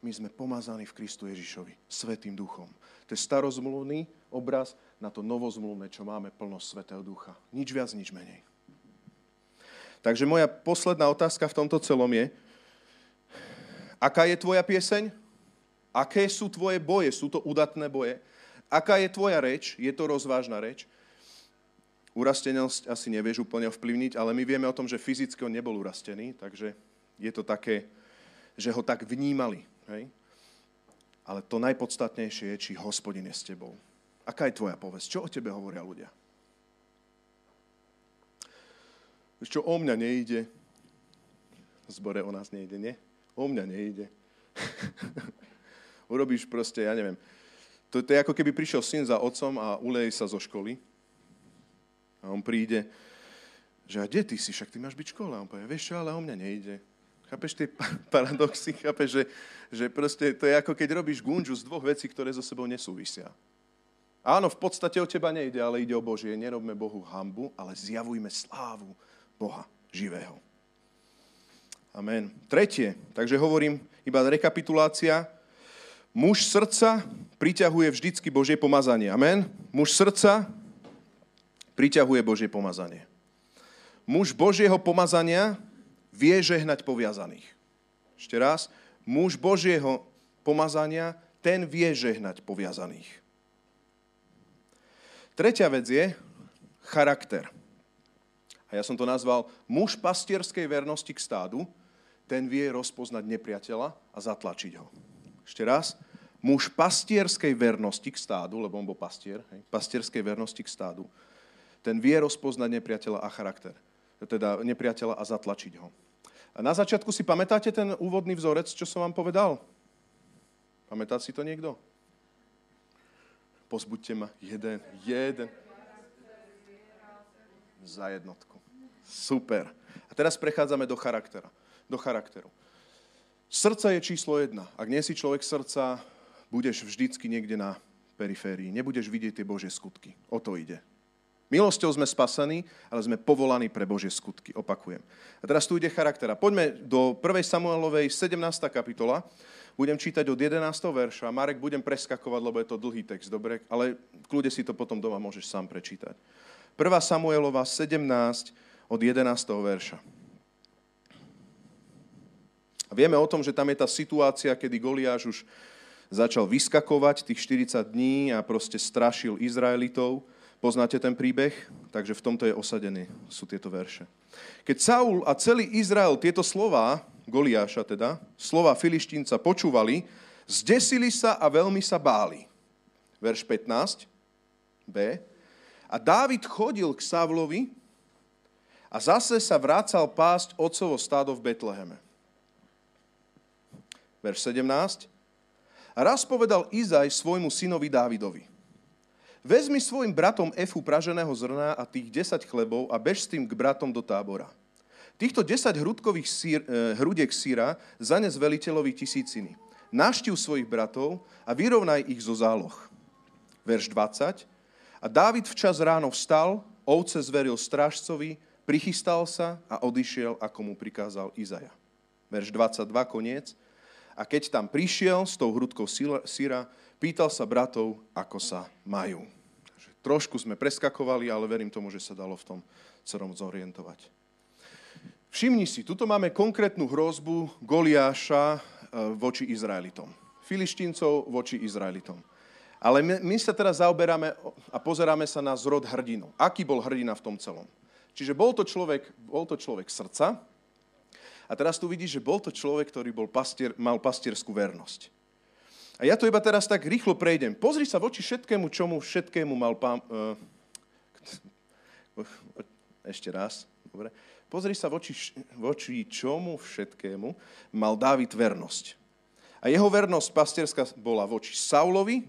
My sme pomazaní v Kristu Ježišovi, Svetým duchom. To je starozmluvný obraz na to novozmluvné, čo máme plnosť Svetého ducha. Nič viac, nič menej. Takže moja posledná otázka v tomto celom je, aká je tvoja pieseň? Aké sú tvoje boje? Sú to udatné boje? Aká je tvoja reč? Je to rozvážna reč? Urastenosť asi nevieš úplne ovplyvniť, ale my vieme o tom, že fyzicky on nebol urastený, takže je to také, že ho tak vnímali. Hej? Ale to najpodstatnejšie je, či hospodin je s tebou. Aká je tvoja povesť? Čo o tebe hovoria ľudia? Čo o mňa nejde? V zbore o nás nejde, nie? O mňa nejde. urobíš proste, ja neviem. To, to je ako keby prišiel syn za otcom a uleje sa zo školy. A on príde, že a kde ty si, však ty máš byť škola. A on povie, vieš čo, ale o mňa nejde. Chápeš tie paradoxy? Chápeš, že, že proste to je ako keď robíš gunžu z dvoch vecí, ktoré so sebou nesúvisia. Áno, v podstate o teba nejde, ale ide o Božie. Nerobme Bohu hambu, ale zjavujme slávu Boha živého. Amen. Tretie, takže hovorím iba rekapitulácia. Muž srdca priťahuje vždycky Božie pomazanie. Amen? Muž srdca priťahuje Božie pomazanie. Muž Božieho pomazania vie žehnať poviazaných. Ešte raz. Muž Božieho pomazania, ten vie žehnať poviazaných. Tretia vec je charakter. A ja som to nazval muž pastierskej vernosti k stádu, ten vie rozpoznať nepriateľa a zatlačiť ho. Ešte raz. Muž pastierskej vernosti k stádu, lebo on bol pastier, hej, pastierskej vernosti k stádu, ten vie rozpoznať nepriateľa a charakter. Teda nepriateľa a zatlačiť ho. A na začiatku si pamätáte ten úvodný vzorec, čo som vám povedal? Pamätá si to niekto? Pozbuďte ma. Jeden, jeden. za jednotku. Super. A teraz prechádzame do charaktera. Do charakteru. Srdce je číslo jedna. Ak nie si človek srdca, budeš vždycky niekde na periférii. Nebudeš vidieť tie Božie skutky. O to ide. Milosťou sme spasení, ale sme povolaní pre Božie skutky. Opakujem. A teraz tu ide charaktera. Poďme do 1. Samuelovej 17. kapitola. Budem čítať od 11. verša. Marek, budem preskakovať, lebo je to dlhý text, dobre? Ale kľude si to potom doma môžeš sám prečítať. 1. Samuelova 17 od 11. verša. Vieme o tom, že tam je tá situácia, kedy Goliáš už začal vyskakovať tých 40 dní a proste strašil Izraelitov. Poznáte ten príbeh? Takže v tomto je osadený, sú tieto verše. Keď Saul a celý Izrael tieto slova, Goliáša teda, slova filištínca počúvali, zdesili sa a veľmi sa báli. Verš 15, B. A Dávid chodil k Savlovi a zase sa vrácal pásť otcovo stádo v Betleheme verš 17. A raz povedal Izaj svojmu synovi Dávidovi. Vezmi svojim bratom Efu praženého zrna a tých 10 chlebov a bež s tým k bratom do tábora. Týchto 10 hrudkových sír, eh, hrudiek síra zanes veliteľovi tisíciny. Naštiv svojich bratov a vyrovnaj ich zo záloh. Verš 20. A Dávid včas ráno vstal, ovce zveril strážcovi, prichystal sa a odišiel, ako mu prikázal Izaja. Verš 22, koniec. A keď tam prišiel s tou hrudkou syra, pýtal sa bratov, ako sa majú. Trošku sme preskakovali, ale verím tomu, že sa dalo v tom celom zorientovať. Všimni si, tuto máme konkrétnu hrozbu Goliáša e, voči Izraelitom. Filištíncov voči Izraelitom. Ale my, my sa teraz zaoberáme a pozeráme sa na zrod hrdinu. Aký bol hrdina v tom celom? Čiže bol to človek, bol to človek srdca, a teraz tu vidíš, že bol to človek, ktorý bol pastier, mal pastierskú vernosť. A ja to iba teraz tak rýchlo prejdem. Pozri sa voči všetkému, čomu všetkému mal pán... Uh, ešte raz, dobre. Pozri sa voči, voči čomu všetkému mal Dávid vernosť. A jeho vernosť pastierská bola voči Saulovi,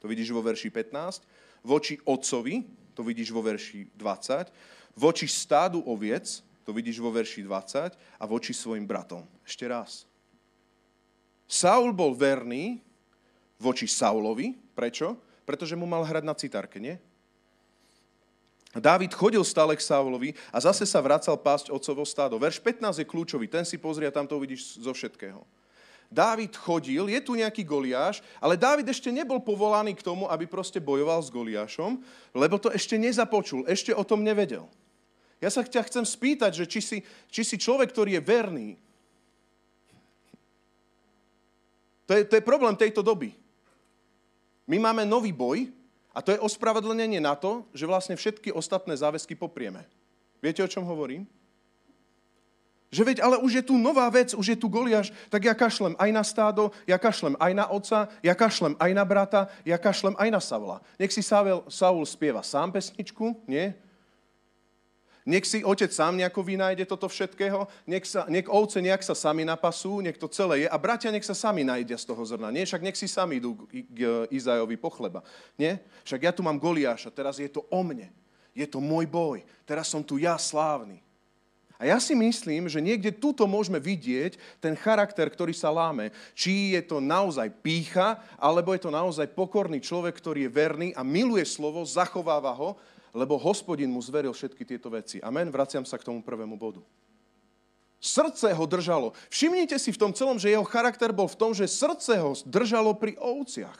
to vidíš vo verši 15, voči otcovi, to vidíš vo verši 20, voči stádu oviec, to vidíš vo verši 20 a voči svojim bratom. Ešte raz. Saul bol verný voči Saulovi. Prečo? Pretože mu mal hrať na citárke, nie? Dávid chodil stále k Saulovi a zase sa vracal pásť otcovo stádo. Verš 15 je kľúčový, ten si pozri a tam to uvidíš zo všetkého. Dávid chodil, je tu nejaký Goliáš, ale Dávid ešte nebol povolaný k tomu, aby proste bojoval s Goliášom, lebo to ešte nezapočul, ešte o tom nevedel. Ja sa ťa chcem spýtať, že či si, či si človek, ktorý je verný. To je, to je problém tejto doby. My máme nový boj a to je ospravedlnenie na to, že vlastne všetky ostatné záväzky poprieme. Viete, o čom hovorím? Že veď, ale už je tu nová vec, už je tu Goliáš, tak ja kašlem aj na stádo, ja kašlem aj na otca, ja kašlem aj na brata, ja kašlem aj na Saula. Nech si Saul spieva sám pesničku, nie? Nech si otec sám nejako vynájde toto všetkého, nech, sa, nech ovce nejak sa sami napasú, nech to celé je a bratia nech sa sami nájdia z toho zrna. Nie, však nech si sami idú k Izajovi po chleba. Nie? Však ja tu mám Goliáša, teraz je to o mne. Je to môj boj. Teraz som tu ja slávny. A ja si myslím, že niekde tuto môžeme vidieť ten charakter, ktorý sa láme. Či je to naozaj pícha, alebo je to naozaj pokorný človek, ktorý je verný a miluje slovo, zachováva ho lebo hospodin mu zveril všetky tieto veci. Amen, vraciam sa k tomu prvému bodu. Srdce ho držalo. Všimnite si v tom celom, že jeho charakter bol v tom, že srdce ho držalo pri ovciach.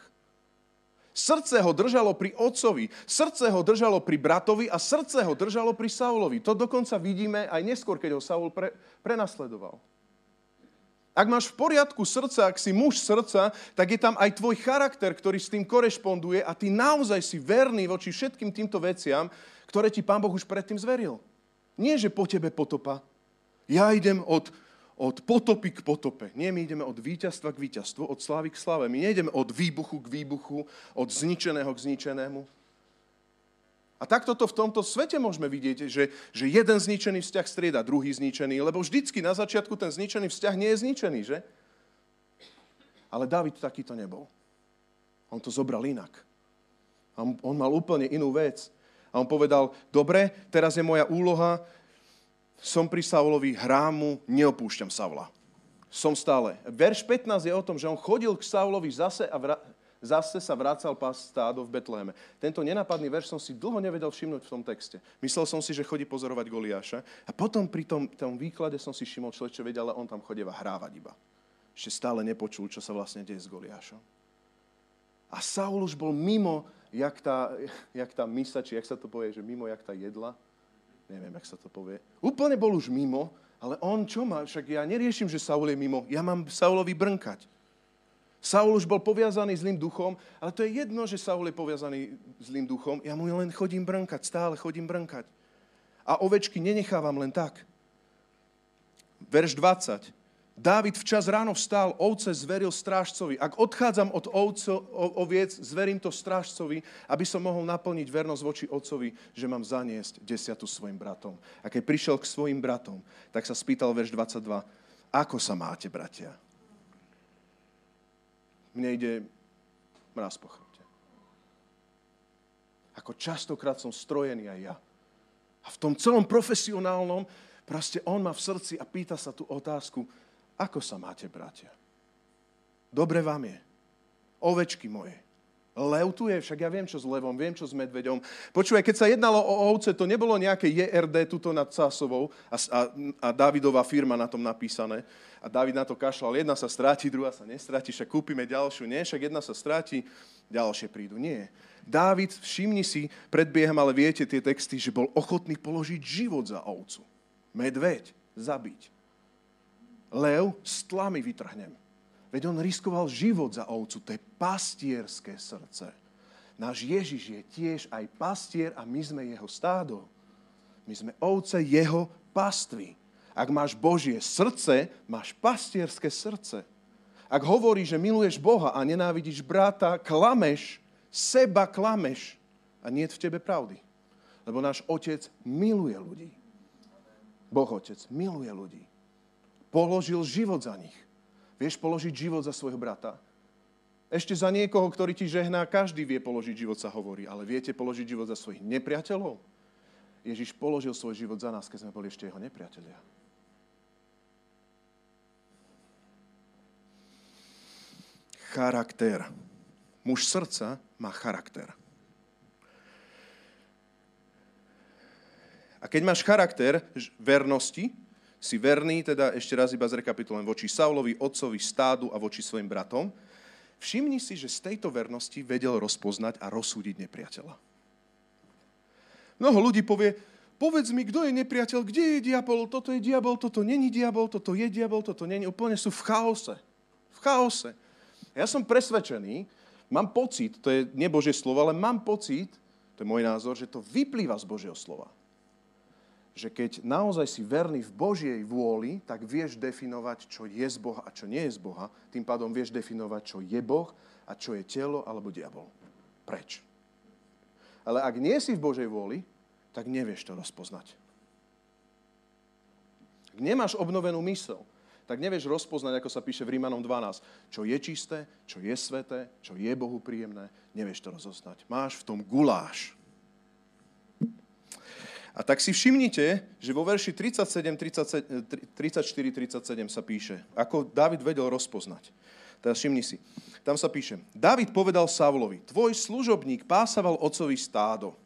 Srdce ho držalo pri otcovi, srdce ho držalo pri bratovi a srdce ho držalo pri Saulovi. To dokonca vidíme aj neskôr, keď ho Saul pre, prenasledoval. Ak máš v poriadku srdca, ak si muž srdca, tak je tam aj tvoj charakter, ktorý s tým korešponduje a ty naozaj si verný voči všetkým týmto veciam, ktoré ti Pán Boh už predtým zveril. Nie, že po tebe potopa. Ja idem od, od potopy k potope. Nie, my ideme od víťazstva k víťazstvu, od slávy k slave. My nejdeme od výbuchu k výbuchu, od zničeného k zničenému. A takto to v tomto svete môžeme vidieť, že, že jeden zničený vzťah strieda druhý zničený, lebo vždycky na začiatku ten zničený vzťah nie je zničený, že? Ale David takýto nebol. On to zobral inak. On, on mal úplne inú vec. A on povedal, dobre, teraz je moja úloha, som pri Saulovi, hrám mu, neopúšťam Saula. Som stále. Verš 15 je o tom, že on chodil k Saulovi zase a vra- zase sa vracal pás stádo v Betleheme. Tento nenapadný verš som si dlho nevedel všimnúť v tom texte. Myslel som si, že chodí pozorovať Goliáša a potom pri tom, tom výklade som si všimol človek, čo vedel, ale on tam chodieva hrávať iba. Ešte stále nepočul, čo sa vlastne deje s Goliášom. A Saul už bol mimo, jak tá, jak tá misa, či jak sa to povie, že mimo, jak tá jedla. Neviem, jak sa to povie. Úplne bol už mimo, ale on čo má? Však ja neriešim, že Saul je mimo. Ja mám Saulovi brnkať. Saul už bol poviazaný zlým duchom, ale to je jedno, že Saul je poviazaný zlým duchom. Ja mu len chodím brnkať, stále chodím brnkať. A ovečky nenechávam len tak. Verš 20. Dávid včas ráno vstal, ovce zveril strážcovi. Ak odchádzam od ovco, oviec, zverím to strážcovi, aby som mohol naplniť vernosť voči otcovi, že mám zaniesť desiatu svojim bratom. A keď prišiel k svojim bratom, tak sa spýtal verš 22, ako sa máte, bratia? Mne ide mraz po chrbte. Ako častokrát som strojený aj ja. A v tom celom profesionálnom, proste on má v srdci a pýta sa tú otázku, ako sa máte, bratia? Dobre vám je. Ovečky moje. Lev tu je, však ja viem, čo s levom, viem, čo s medveďom. Počúvaj, keď sa jednalo o ovce, to nebolo nejaké JRD tuto nad Cásovou a, a, a Davidová firma na tom napísané. A David na to kašľal. Jedna sa stráti, druhá sa nestráti, však kúpime ďalšiu. Nie, však jedna sa stráti, ďalšie prídu. Nie. Dávid, všimni si, predbieham, ale viete tie texty, že bol ochotný položiť život za ovcu. Medveď, zabiť lev s tlami vytrhnem. Veď on riskoval život za ovcu. To je pastierské srdce. Náš Ježiš je tiež aj pastier a my sme jeho stádo. My sme ovce jeho pastvy. Ak máš Božie srdce, máš pastierské srdce. Ak hovorí, že miluješ Boha a nenávidíš brata, klameš, seba klameš a nie v tebe pravdy. Lebo náš Otec miluje ľudí. Boh Otec miluje ľudí položil život za nich. Vieš položiť život za svojho brata? Ešte za niekoho, ktorý ti žehná, každý vie položiť život, sa hovorí. Ale viete položiť život za svojich nepriateľov? Ježiš položil svoj život za nás, keď sme boli ešte jeho nepriatelia. Charakter. Muž srdca má charakter. A keď máš charakter vernosti, si verný, teda ešte raz iba zrekapitulujem, voči Saulovi, otcovi, stádu a voči svojim bratom, všimni si, že z tejto vernosti vedel rozpoznať a rozsúdiť nepriateľa. Mnoho ľudí povie, povedz mi, kto je nepriateľ, kde je diabol, toto je diabol, toto není diabol, toto je diabol, toto není. Úplne sú v chaose. V chaose. Ja som presvedčený, mám pocit, to je nebožie slovo, ale mám pocit, to je môj názor, že to vyplýva z Božieho slova že keď naozaj si verný v Božej vôli, tak vieš definovať, čo je z Boha a čo nie je z Boha. Tým pádom vieš definovať, čo je Boh a čo je telo alebo diabol. Preč? Ale ak nie si v Božej vôli, tak nevieš to rozpoznať. Ak nemáš obnovenú mysel, tak nevieš rozpoznať, ako sa píše v Rímanom 12, čo je čisté, čo je sveté, čo je Bohu príjemné, nevieš to rozoznať. Máš v tom guláš. A tak si všimnite, že vo verši 34-37 sa píše, ako David vedel rozpoznať. Teraz všimni si. Tam sa píše, David povedal Saulovi, tvoj služobník pásaval otcovi stádo.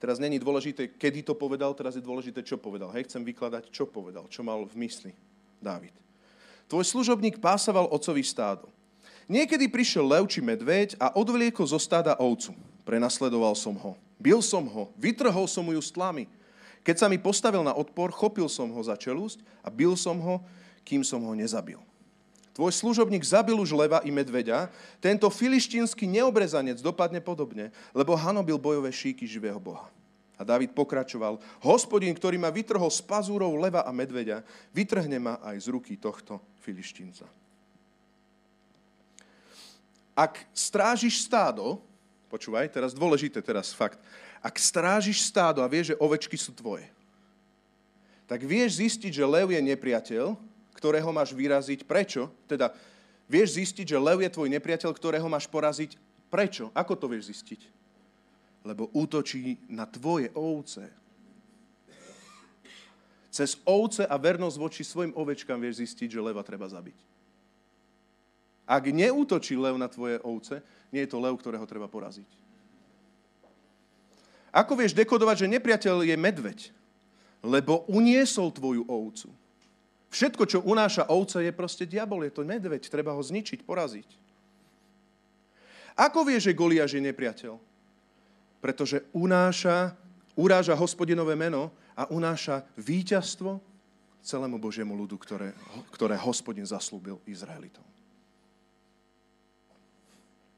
Teraz není dôležité, kedy to povedal, teraz je dôležité, čo povedal. Hej, chcem vykladať, čo povedal, čo mal v mysli David. Tvoj služobník pásaval otcovi stádo. Niekedy prišiel lev či medveď a odvliekol zo stáda ovcu. Prenasledoval som ho Bil som ho, vytrhol som mu ju s tlami. Keď sa mi postavil na odpor, chopil som ho za čelúsť a bil som ho, kým som ho nezabil. Tvoj služobník zabil už leva i medveďa, tento filištínsky neobrezanec dopadne podobne, lebo hanobil bojové šíky živého Boha. A David pokračoval, hospodin, ktorý ma vytrhol z pazúrov leva a medveďa, vytrhne ma aj z ruky tohto filištínca. Ak strážiš stádo, Počúvaj, teraz dôležité, teraz fakt. Ak strážiš stádo a vieš, že ovečky sú tvoje, tak vieš zistiť, že lev je nepriateľ, ktorého máš vyraziť. Prečo? Teda vieš zistiť, že lev je tvoj nepriateľ, ktorého máš poraziť. Prečo? Ako to vieš zistiť? lebo útočí na tvoje ovce. Cez ovce a vernosť voči svojim ovečkám vieš zistiť, že leva treba zabiť. Ak neútočí lev na tvoje ovce, nie je to lev, ktorého treba poraziť. Ako vieš dekodovať, že nepriateľ je medveď? Lebo uniesol tvoju ovcu. Všetko, čo unáša ovce, je proste diabol, je to medveď, treba ho zničiť, poraziť. Ako vie, že Goliáš je nepriateľ? Pretože unáša, uráža hospodinové meno a unáša víťazstvo celému Božiemu ľudu, ktoré, ktoré hospodin zaslúbil Izraelitom.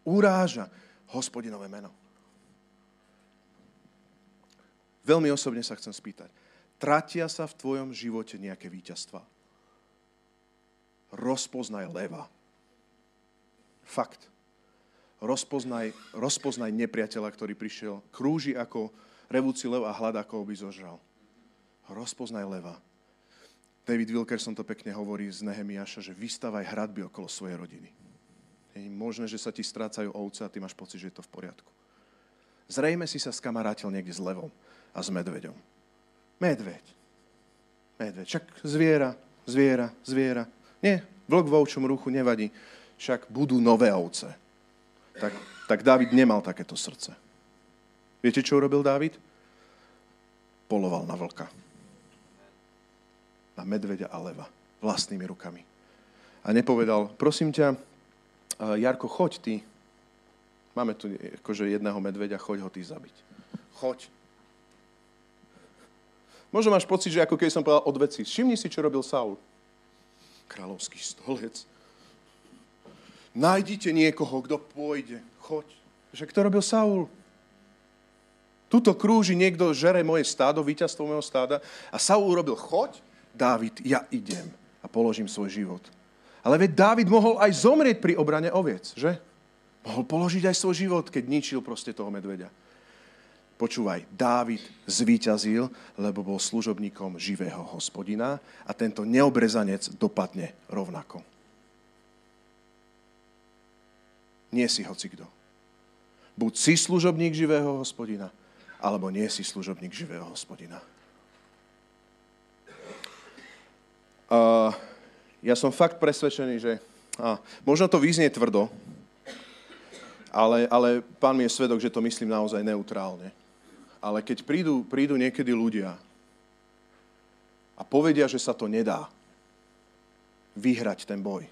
Uráža hospodinové meno. Veľmi osobne sa chcem spýtať. Tratia sa v tvojom živote nejaké víťazstva? rozpoznaj leva. Fakt. Rozpoznaj, rozpoznaj nepriateľa, ktorý prišiel, krúži ako revúci lev a hľad, ako by zožral. Rozpoznaj leva. David Wilkerson to pekne hovorí z Nehemiaša, že vystavaj hradby okolo svojej rodiny. Je možné, že sa ti strácajú ovce a ty máš pocit, že je to v poriadku. Zrejme si sa skamarátil niekde s levom a s medveďom. Medveď. Medveď. Čak zviera, zviera, zviera. Nie, vlk v ovčom ruchu nevadí, však budú nové ovce. Tak, tak Dávid nemal takéto srdce. Viete, čo urobil Dávid? Poloval na vlka. Na medveďa a leva. Vlastnými rukami. A nepovedal, prosím ťa, Jarko, choď ty. Máme tu akože jedného medveďa, choď ho ty zabiť. Choď. Možno máš pocit, že ako keď som povedal od veci. Všimni si, čo robil Saul kráľovský stolec. Nájdite niekoho, kto pôjde. Choď. Však to robil Saul. Tuto krúži niekto, žere moje stádo, víťazstvo mojho stáda. A Saul urobil, choď, Dávid, ja idem a položím svoj život. Ale veď Dávid mohol aj zomrieť pri obrane oviec, že? Mohol položiť aj svoj život, keď ničil proste toho medveďa. Počúvaj, Dávid zvíťazil, lebo bol služobníkom živého hospodina a tento neobrezanec dopadne rovnako. Nie si hoci kto. Buď si služobník živého hospodina, alebo nie si služobník živého hospodina. Uh, ja som fakt presvedčený, že uh, možno to vyznie tvrdo, ale, ale pán mi je svedok, že to myslím naozaj neutrálne ale keď prídu, prídu niekedy ľudia a povedia, že sa to nedá vyhrať ten boj,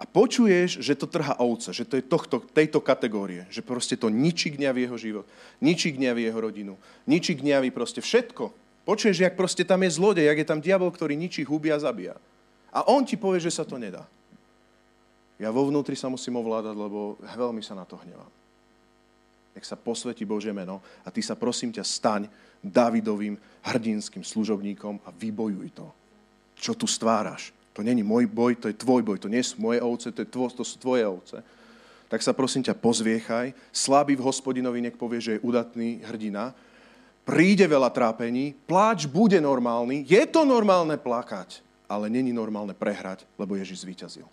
a počuješ, že to trhá ovce, že to je tohto, tejto kategórie, že proste to ničí gňaví jeho život, ničí gňaví jeho rodinu, ničí gňaví proste všetko. Počuješ, jak proste tam je zlodej, jak je tam diabol, ktorý ničí, hubí a zabíja. A on ti povie, že sa to nedá. Ja vo vnútri sa musím ovládať, lebo veľmi sa na to hnevám nech sa posvetí Bože meno a ty sa prosím ťa staň Davidovým hrdinským služobníkom a vybojuj to. Čo tu stváraš? To není môj boj, to je tvoj boj. To nie sú moje ovce, to, je tvo, to sú tvoje ovce. Tak sa prosím ťa pozviechaj. Slabý v hospodinovi nech povie, že je udatný hrdina. Príde veľa trápení, pláč bude normálny. Je to normálne plakať, ale není normálne prehrať, lebo Ježiš zvíťazil.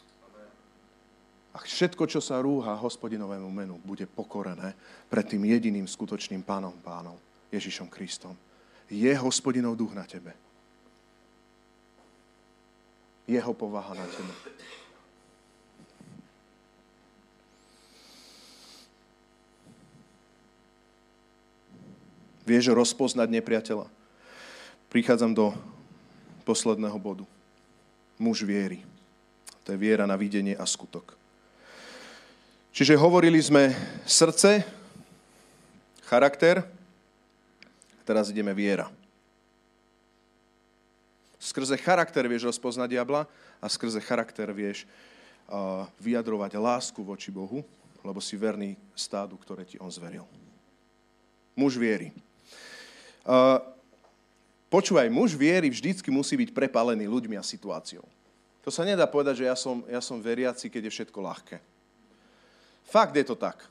A všetko, čo sa rúha hospodinovému menu, bude pokorené pred tým jediným skutočným pánom pánov, Ježišom Kristom. Je hospodinov duch na tebe. Jeho povaha na tebe. Vieš rozpoznať nepriateľa. Prichádzam do posledného bodu. Muž viery. To je viera na videnie a skutok. Čiže hovorili sme srdce, charakter, teraz ideme viera. Skrze charakter vieš rozpoznať diabla a skrze charakter vieš uh, vyjadrovať lásku voči Bohu, lebo si verný stádu, ktoré ti on zveril. Muž viery. Počúvaj, muž viery vždycky musí byť prepálený ľuďmi a situáciou. To sa nedá povedať, že ja som, ja som veriaci, keď je všetko ľahké. Fakt je to tak.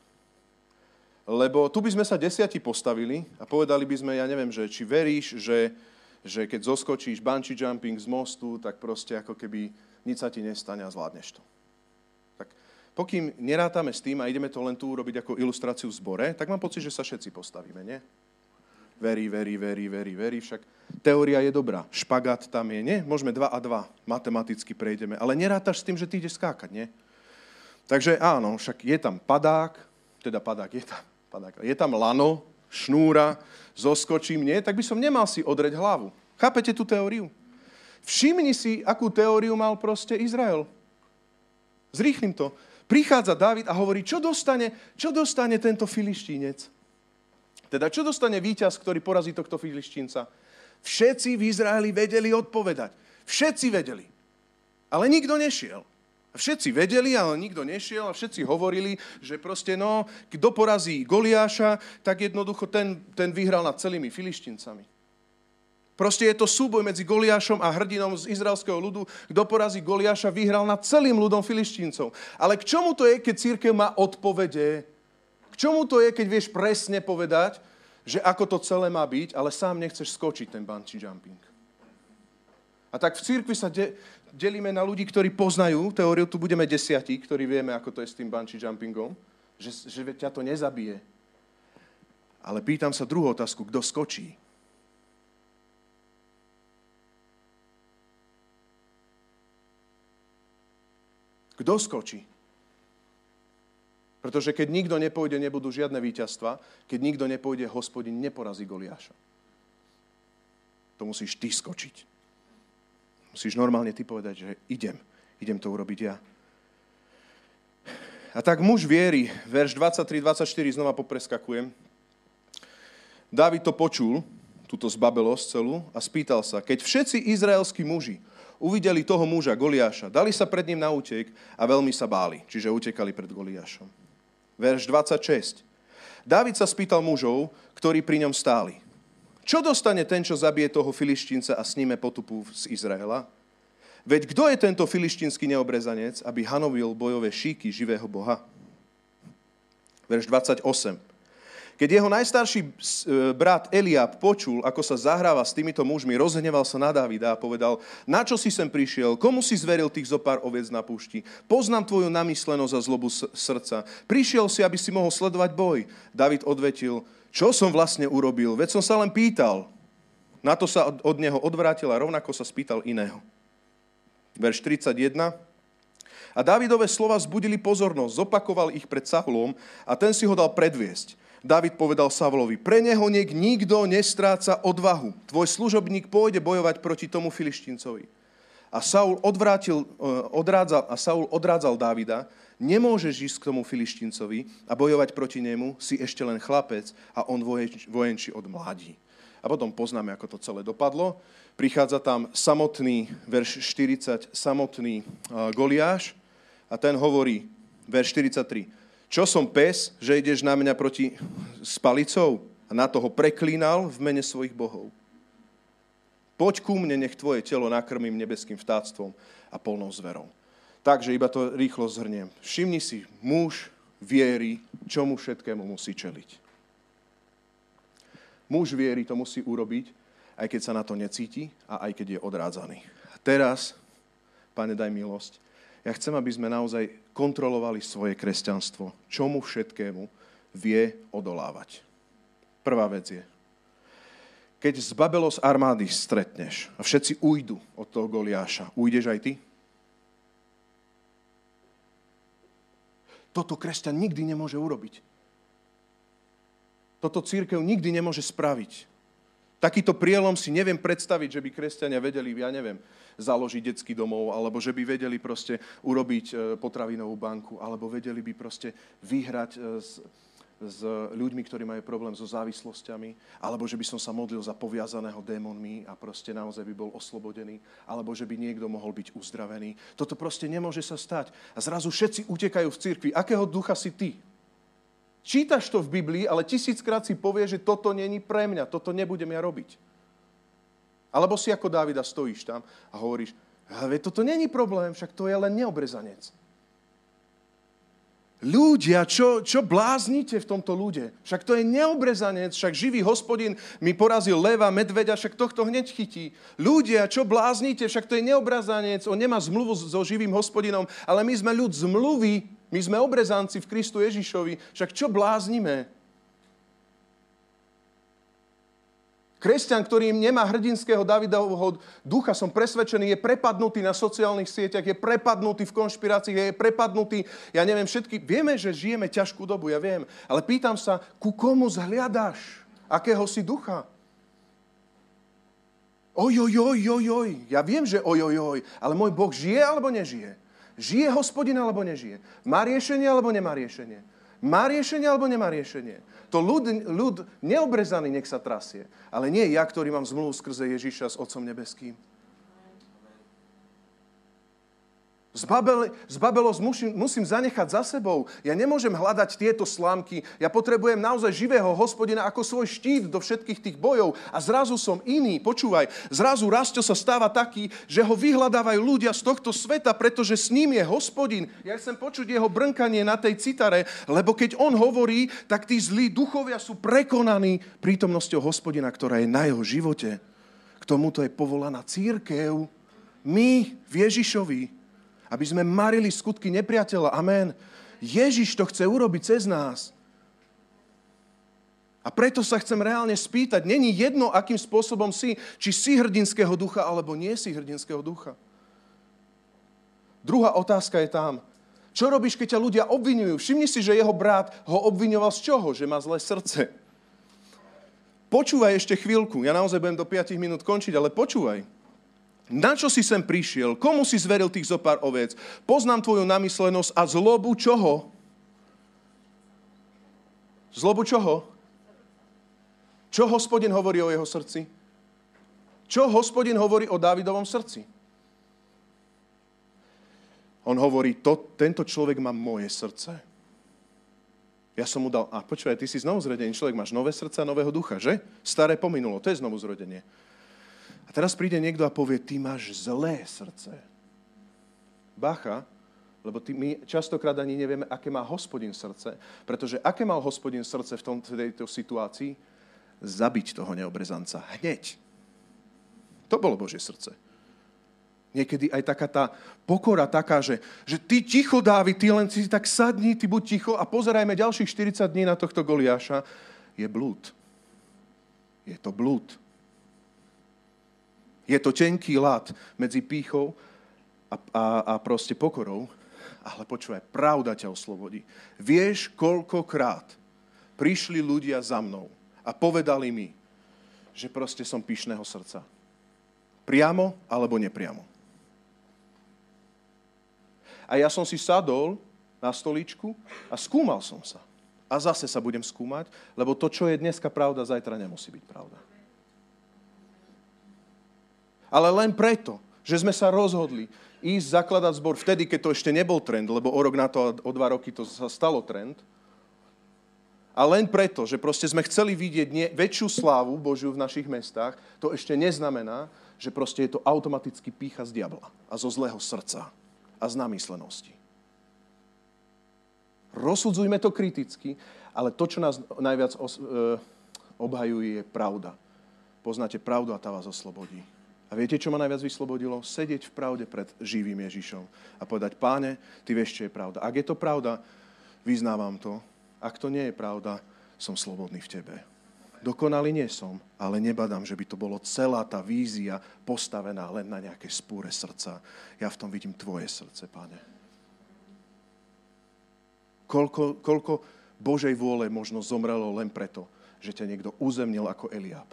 Lebo tu by sme sa desiati postavili a povedali by sme, ja neviem, že či veríš, že, že keď zoskočíš bungee jumping z mostu, tak proste ako keby nič sa ti nestane a zvládneš to. Tak pokým nerátame s tým a ideme to len tu urobiť ako ilustráciu v zbore, tak mám pocit, že sa všetci postavíme, nie? Verí, verí, verí, verí, verí, však teória je dobrá, špagát tam je, nie? Môžeme dva a dva, matematicky prejdeme, ale nerátaš s tým, že ty ideš skákať, nie? Takže áno, však je tam padák, teda padák, je tam, padák, je tam lano, šnúra, zoskočím, nie? Tak by som nemal si odreť hlavu. Chápete tú teóriu? Všimni si, akú teóriu mal proste Izrael. Zrýchlim to. Prichádza David a hovorí, čo dostane, čo dostane tento filištínec? Teda čo dostane víťaz, ktorý porazí tohto filištínca? Všetci v Izraeli vedeli odpovedať. Všetci vedeli. Ale nikto nešiel. Všetci vedeli, ale nikto nešiel a všetci hovorili, že proste no, kto porazí Goliáša, tak jednoducho ten, ten vyhral nad celými filištíncami. Proste je to súboj medzi Goliášom a hrdinom z izraelského ľudu. Kto porazí Goliáša, vyhral nad celým ľudom filištíncov. Ale k čomu to je, keď církev má odpovede? K čomu to je, keď vieš presne povedať, že ako to celé má byť, ale sám nechceš skočiť ten bungee jumping? A tak v církvi sa de- delíme na ľudí, ktorí poznajú teóriu, tu budeme desiatí, ktorí vieme, ako to je s tým bungee jumpingom, že, že ťa to nezabije. Ale pýtam sa druhú otázku, kto skočí? Kto skočí? Pretože keď nikto nepôjde, nebudú žiadne víťazstva. Keď nikto nepôjde, hospodin neporazí Goliáša. To musíš ty skočiť. Musíš normálne ty povedať, že idem. Idem to urobiť ja. A tak muž viery, verš 23-24, znova popreskakujem. Dávid to počul, túto zbabelosť celú, a spýtal sa, keď všetci izraelskí muži uvideli toho muža, Goliáša, dali sa pred ním na útek a veľmi sa báli, čiže utekali pred Goliášom. Verš 26. Dávid sa spýtal mužov, ktorí pri ňom stáli. Čo dostane ten, čo zabije toho filištínca a sníme potupu z Izraela? Veď kto je tento filištínsky neobrezanec, aby hanovil bojové šíky živého Boha? Verš 28. Keď jeho najstarší e, brat Eliab počul, ako sa zahráva s týmito mužmi, rozhneval sa na Davida a povedal, na čo si sem prišiel, komu si zveril tých zo pár oviec na púšti? Poznám tvoju namyslenosť a zlobu srdca. Prišiel si, aby si mohol sledovať boj. David odvetil, čo som vlastne urobil? Veď som sa len pýtal. Na to sa od neho odvrátil a rovnako sa spýtal iného. Verš 31. A Davidové slova zbudili pozornosť, zopakoval ich pred Saulom a ten si ho dal predviesť. David povedal Savlovi, pre neho niek nikto nestráca odvahu. Tvoj služobník pôjde bojovať proti tomu filištíncovi. A Saul, odvrátil, eh, odrádzal, a Saul odrádzal Davida, nemôžeš ísť k tomu filištíncovi a bojovať proti nemu, si ešte len chlapec a on vojenčí od mladí. A potom poznáme, ako to celé dopadlo. Prichádza tam samotný, verš 40, samotný uh, Goliáš a ten hovorí, verš 43, čo som pes, že ideš na mňa proti s palicou? A na toho preklínal v mene svojich bohov. Poď ku mne, nech tvoje telo nakrmím nebeským vtáctvom a polnou zverou. Takže iba to rýchlo zhrniem. Všimni si, muž viery, čomu všetkému musí čeliť. Muž viery to musí urobiť, aj keď sa na to necíti a aj keď je odrádzaný. Teraz, pane, daj milosť, ja chcem, aby sme naozaj kontrolovali svoje kresťanstvo. Čomu všetkému vie odolávať. Prvá vec je, keď z Babelos armády stretneš a všetci ujdu od toho Goliáša, ujdeš aj ty? Toto kresťan nikdy nemôže urobiť. Toto církev nikdy nemôže spraviť. Takýto prielom si neviem predstaviť, že by kresťania vedeli, ja neviem, založiť detský domov, alebo že by vedeli proste urobiť e, potravinovú banku, alebo vedeli by proste vyhrať e, s, s ľuďmi, ktorí majú problém so závislosťami, alebo že by som sa modlil za poviazaného démonmi a proste naozaj by bol oslobodený, alebo že by niekto mohol byť uzdravený. Toto proste nemôže sa stať. A zrazu všetci utekajú v cirkvi. Akého ducha si ty? Čítaš to v Biblii, ale tisíckrát si povie, že toto není pre mňa, toto nebudem ja robiť. Alebo si ako Dávida stojíš tam a hovoríš, ale toto není problém, však to je len neobrezanec. Ľudia, čo, čo bláznite v tomto ľude? Však to je neobrezanec, však živý hospodin mi porazil leva, medveďa, však tohto hneď chytí. Ľudia, čo bláznite? Však to je neobrezanec, on nemá zmluvu so živým hospodinom, ale my sme ľud zmluvy, my sme obrezanci v Kristu Ježišovi, však čo bláznime? Kresťan, ktorý nemá hrdinského Davidovho ducha, som presvedčený, je prepadnutý na sociálnych sieťach, je prepadnutý v konšpiráciách, je prepadnutý, ja neviem, všetky. Vieme, že žijeme ťažkú dobu, ja viem, ale pýtam sa, ku komu zhliadaš? Akého si ducha? Oj, oj, oj, oj. Ja viem, že oj, oj, oj, ale môj Boh žije alebo nežije? Žije hospodin alebo nežije? Má riešenie alebo nemá riešenie? Má riešenie alebo nemá riešenie? To ľud, ľud neobrezaný nech sa trasie. Ale nie ja, ktorý mám zmluvu skrze Ježiša s Otcom Nebeským. Zbabel, zbabelosť musím, musím zanechať za sebou. Ja nemôžem hľadať tieto slámky. Ja potrebujem naozaj živého hospodina ako svoj štít do všetkých tých bojov. A zrazu som iný. Počúvaj, zrazu Rasto sa stáva taký, že ho vyhľadávajú ľudia z tohto sveta, pretože s ním je hospodin. Ja chcem počuť jeho brnkanie na tej citare, lebo keď on hovorí, tak tí zlí duchovia sú prekonaní prítomnosťou hospodina, ktorá je na jeho živote. K tomuto je povolaná církev. My v Ježišovi aby sme marili skutky nepriateľa. Amen. Ježiš to chce urobiť cez nás. A preto sa chcem reálne spýtať, není jedno, akým spôsobom si, či si hrdinského ducha, alebo nie si hrdinského ducha. Druhá otázka je tam. Čo robíš, keď ťa ľudia obvinujú? Všimni si, že jeho brat ho obviňoval z čoho? Že má zlé srdce. Počúvaj ešte chvíľku. Ja naozaj budem do 5 minút končiť, ale počúvaj. Na čo si sem prišiel? Komu si zveril tých zo pár ovec? Poznám tvoju namyslenosť a zlobu čoho? Zlobu čoho? Čo hospodin hovorí o jeho srdci? Čo hospodin hovorí o Dávidovom srdci? On hovorí, to, tento človek má moje srdce. Ja som mu dal, a počúvaj, ty si znovu zrodený človek, máš nové srdce a nového ducha, že? Staré pominulo, to je znovu zrodenie. A teraz príde niekto a povie, ty máš zlé srdce. Bacha, lebo ty, my častokrát ani nevieme, aké má hospodin srdce. Pretože aké mal hospodin srdce v tom, tejto situácii? Zabiť toho neobrezanca. Hneď. To bolo Božie srdce. Niekedy aj taká tá pokora taká, že, že ty ticho, Dávid, ty len si tak sadni, ty buď ticho a pozerajme ďalších 40 dní na tohto Goliáša. Je blúd. Je to blúd. Je to tenký lat medzi pýchou a, a, a proste pokorou. Ale počúvaj, pravda ťa oslobodí. Vieš, koľkokrát prišli ľudia za mnou a povedali mi, že proste som pyšného srdca. Priamo alebo nepriamo. A ja som si sadol na stoličku a skúmal som sa. A zase sa budem skúmať, lebo to, čo je dneska pravda, zajtra nemusí byť pravda. Ale len preto, že sme sa rozhodli ísť zakladať zbor vtedy, keď to ešte nebol trend, lebo o rok na to o dva roky to sa stalo trend. A len preto, že proste sme chceli vidieť nie, väčšiu slávu Božiu v našich mestách, to ešte neznamená, že proste je to automaticky pícha z diabla a zo zlého srdca a z namyslenosti. Rozsudzujme to kriticky, ale to, čo nás najviac os- e, obhajuje, je pravda. Poznáte pravdu a tá vás oslobodí. A viete, čo ma najviac vyslobodilo? Sedieť v pravde pred živým Ježišom a povedať, páne, ty vieš, čo je pravda. Ak je to pravda, vyznávam to. Ak to nie je pravda, som slobodný v tebe. Dokonalý nie som, ale nebadám, že by to bolo celá tá vízia postavená len na nejaké spúre srdca. Ja v tom vidím tvoje srdce, páne. Koľko, koľko Božej vôle možno zomrelo len preto, že ťa niekto uzemnil ako Eliab.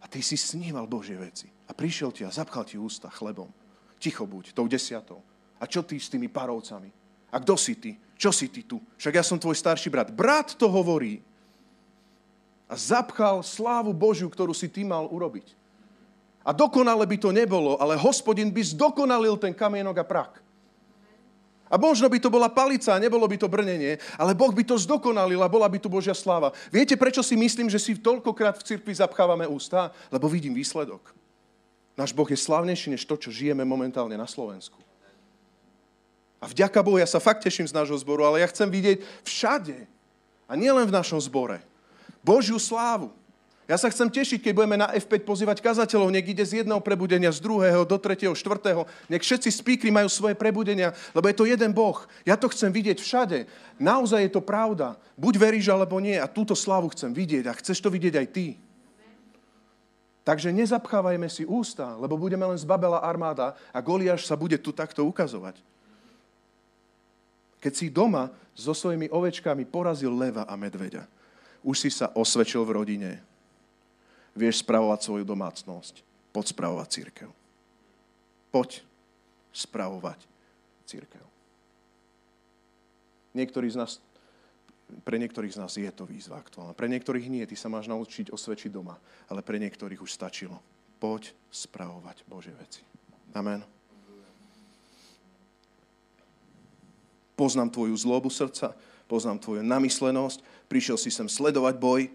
A ty si sníval Božie veci. A prišiel ti a zapchal ti ústa chlebom. Ticho buď, tou desiatou. A čo ty s tými parovcami? A kto si ty? Čo si ty tu? Však ja som tvoj starší brat. Brat to hovorí. A zapchal slávu Božiu, ktorú si ty mal urobiť. A dokonale by to nebolo, ale hospodin by zdokonalil ten kamienok a prak. A možno by to bola palica, nebolo by to brnenie, ale Boh by to zdokonalil a bola by tu Božia sláva. Viete, prečo si myslím, že si toľkokrát v cirkvi zapchávame ústa? Lebo vidím výsledok. Náš Boh je slavnejší než to, čo žijeme momentálne na Slovensku. A vďaka Bohu, ja sa fakt teším z nášho zboru, ale ja chcem vidieť všade. A nielen v našom zbore. Božiu slávu. Ja sa chcem tešiť, keď budeme na F5 pozývať kazateľov, nech ide z jedného prebudenia, z druhého, do tretieho, štvrtého. Nech všetci spíkri majú svoje prebudenia, lebo je to jeden Boh. Ja to chcem vidieť všade. Naozaj je to pravda. Buď veríš, alebo nie. A túto slavu chcem vidieť. A chceš to vidieť aj ty. Takže nezapchávajme si ústa, lebo budeme len zbabela armáda a Goliáš sa bude tu takto ukazovať. Keď si doma so svojimi ovečkami porazil leva a medveďa, už si sa osvedčil v rodine, vieš spravovať svoju domácnosť. Poď spravovať církev. Poď spravovať církev. Niektorí z nás, pre niektorých z nás je to výzva aktuálna. Pre niektorých nie, ty sa máš naučiť osvedčiť doma. Ale pre niektorých už stačilo. Poď spravovať Bože veci. Amen. Poznám tvoju zlobu srdca, poznám tvoju namyslenosť, prišiel si sem sledovať boj,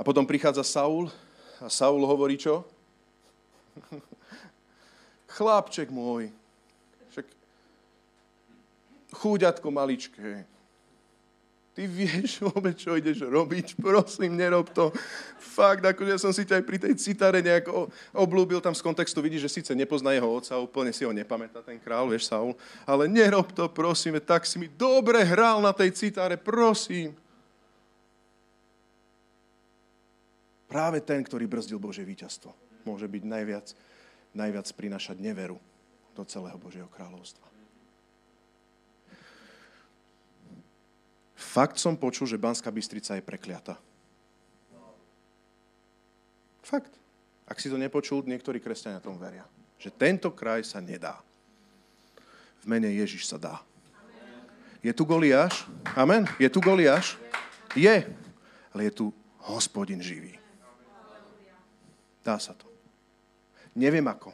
A potom prichádza Saul a Saul hovorí čo? Chlapček môj, však chúďatko maličké, ty vieš vôbec, čo ideš robiť, prosím, nerob to. Fakt, akože ja som si ťa aj pri tej citare nejak oblúbil tam z kontextu, vidíš, že síce nepozná jeho otca, úplne si ho nepamätá ten král, vieš, Saul, ale nerob to, prosím, tak si mi dobre hral na tej citare, prosím. Práve ten, ktorý brzdil Bože víťazstvo, môže byť najviac, najviac prinašať neveru do celého Božieho kráľovstva. Fakt som počul, že Banská Bystrica je prekliata. Fakt. Ak si to nepočul, niektorí kresťania tomu veria. Že tento kraj sa nedá. V mene Ježiš sa dá. Je tu Goliáš? Amen. Je tu Goliáš? Je. Ale je tu hospodin živý. Dá sa to. Neviem ako.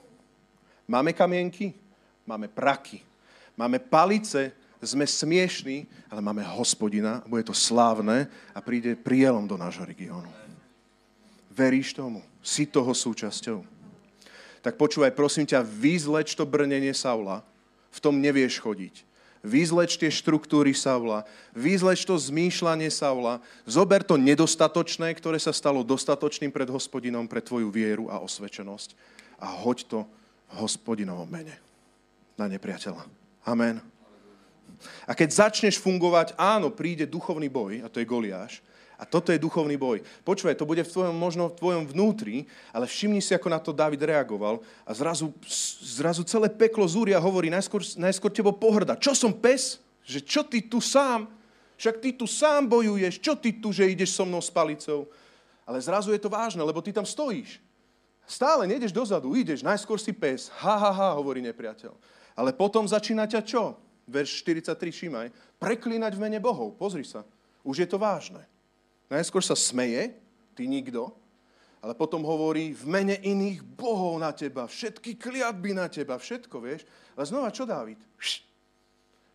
Máme kamienky, máme praky, máme palice, sme smiešní, ale máme hospodina, bude to slávne a príde prielom do nášho regiónu. Veríš tomu? Si toho súčasťou? Tak počúvaj, prosím ťa, vyzleč to brnenie Saula, v tom nevieš chodiť vyzleč tie štruktúry Saula, vyzleč to zmýšľanie Saula, zober to nedostatočné, ktoré sa stalo dostatočným pred hospodinom pre tvoju vieru a osvečenosť a hoď to v hospodinovom mene na nepriateľa. Amen. A keď začneš fungovať, áno, príde duchovný boj, a to je Goliáš, a toto je duchovný boj. Počúvaj, to bude v tvojom, možno v tvojom vnútri, ale všimni si, ako na to David reagoval a zrazu, zrazu celé peklo zúria hovorí, najskôr, najskôr tebo pohrda. Čo som pes? Že čo ty tu sám? Však ty tu sám bojuješ. Čo ty tu, že ideš so mnou s palicou? Ale zrazu je to vážne, lebo ty tam stojíš. Stále nejdeš dozadu, ideš, najskôr si pes. Ha, ha, ha, hovorí nepriateľ. Ale potom začína ťa čo? Verš 43, šímaj. Preklínať v mene Bohov. Pozri sa. Už je to vážne. Najskôr sa smeje, ty nikto, ale potom hovorí v mene iných bohov na teba, všetky kliatby na teba, všetko, vieš. Ale znova, čo Dávid?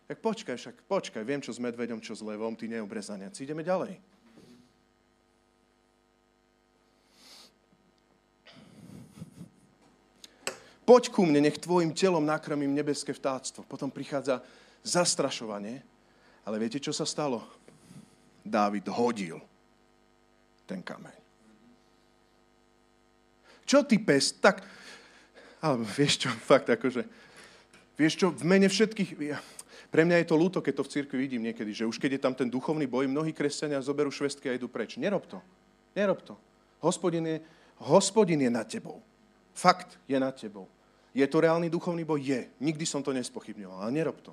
Tak počkaj, však počkaj, viem, čo s medveďom, čo s levom, ty neobrezaniac. Ideme ďalej. Poď ku mne, nech tvojim telom nakrmím nebeské vtáctvo. Potom prichádza zastrašovanie. Ale viete, čo sa stalo? Dávid hodil ten kameň. Čo ty pes? Tak, ale vieš čo, fakt akože, vieš čo, v mene všetkých, ja, pre mňa je to ľúto, keď to v cirkvi vidím niekedy, že už keď je tam ten duchovný boj, mnohí kresťania zoberú švestky a idú preč. Nerob to. Nerob to. Hospodin je, hospodin je nad tebou. Fakt je nad tebou. Je to reálny duchovný boj? Je. Nikdy som to nespochybňoval, ale nerob to.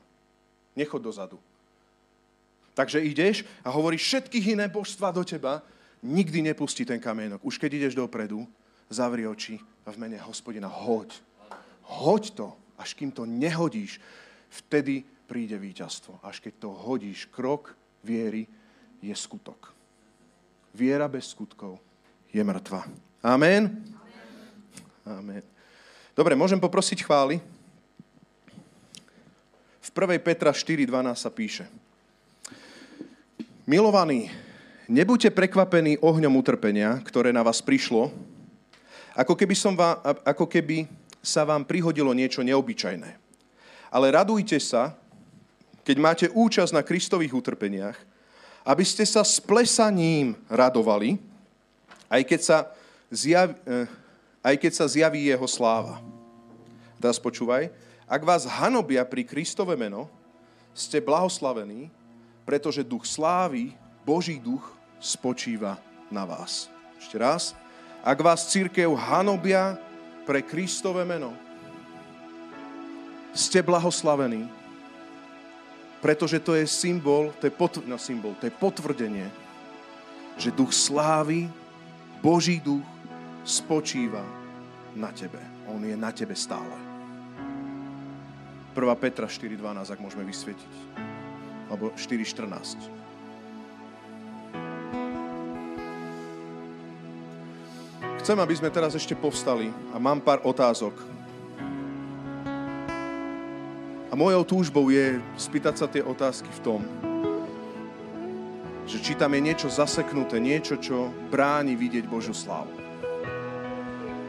Nechod dozadu. Takže ideš a hovoríš všetkých iné božstva do teba nikdy nepustí ten kamienok. Už keď ideš dopredu, zavri oči a v mene hospodina hoď. Hoď to, až kým to nehodíš, vtedy príde víťazstvo. Až keď to hodíš, krok viery je skutok. Viera bez skutkov je mŕtva. Amen? Amen. Dobre, môžem poprosiť chvály? V 1. Petra 4.12 sa píše. Milovaní, Nebuďte prekvapení ohňom utrpenia, ktoré na vás prišlo, ako keby, som vám, ako keby sa vám prihodilo niečo neobyčajné. Ale radujte sa, keď máte účasť na Kristových utrpeniach, aby ste sa s plesaním radovali, aj keď sa, zjaví, eh, aj keď sa zjaví jeho sláva. Teraz počúvaj. Ak vás hanobia pri Kristove meno, ste blahoslavení, pretože duch slávy, Boží duch, spočíva na vás. Ešte raz. Ak vás církev hanobia pre Kristové meno, ste blahoslavení, pretože to je symbol, to je, potv- no, symbol, to je potvrdenie, že duch slávy, Boží duch spočíva na tebe. On je na tebe stále. 1. Petra 4.12, ak môžeme vysvietiť. Alebo 4.14. Chcem, aby sme teraz ešte povstali a mám pár otázok a mojou túžbou je spýtať sa tie otázky v tom, že či tam je niečo zaseknuté, niečo, čo bráni vidieť Božiu slávu.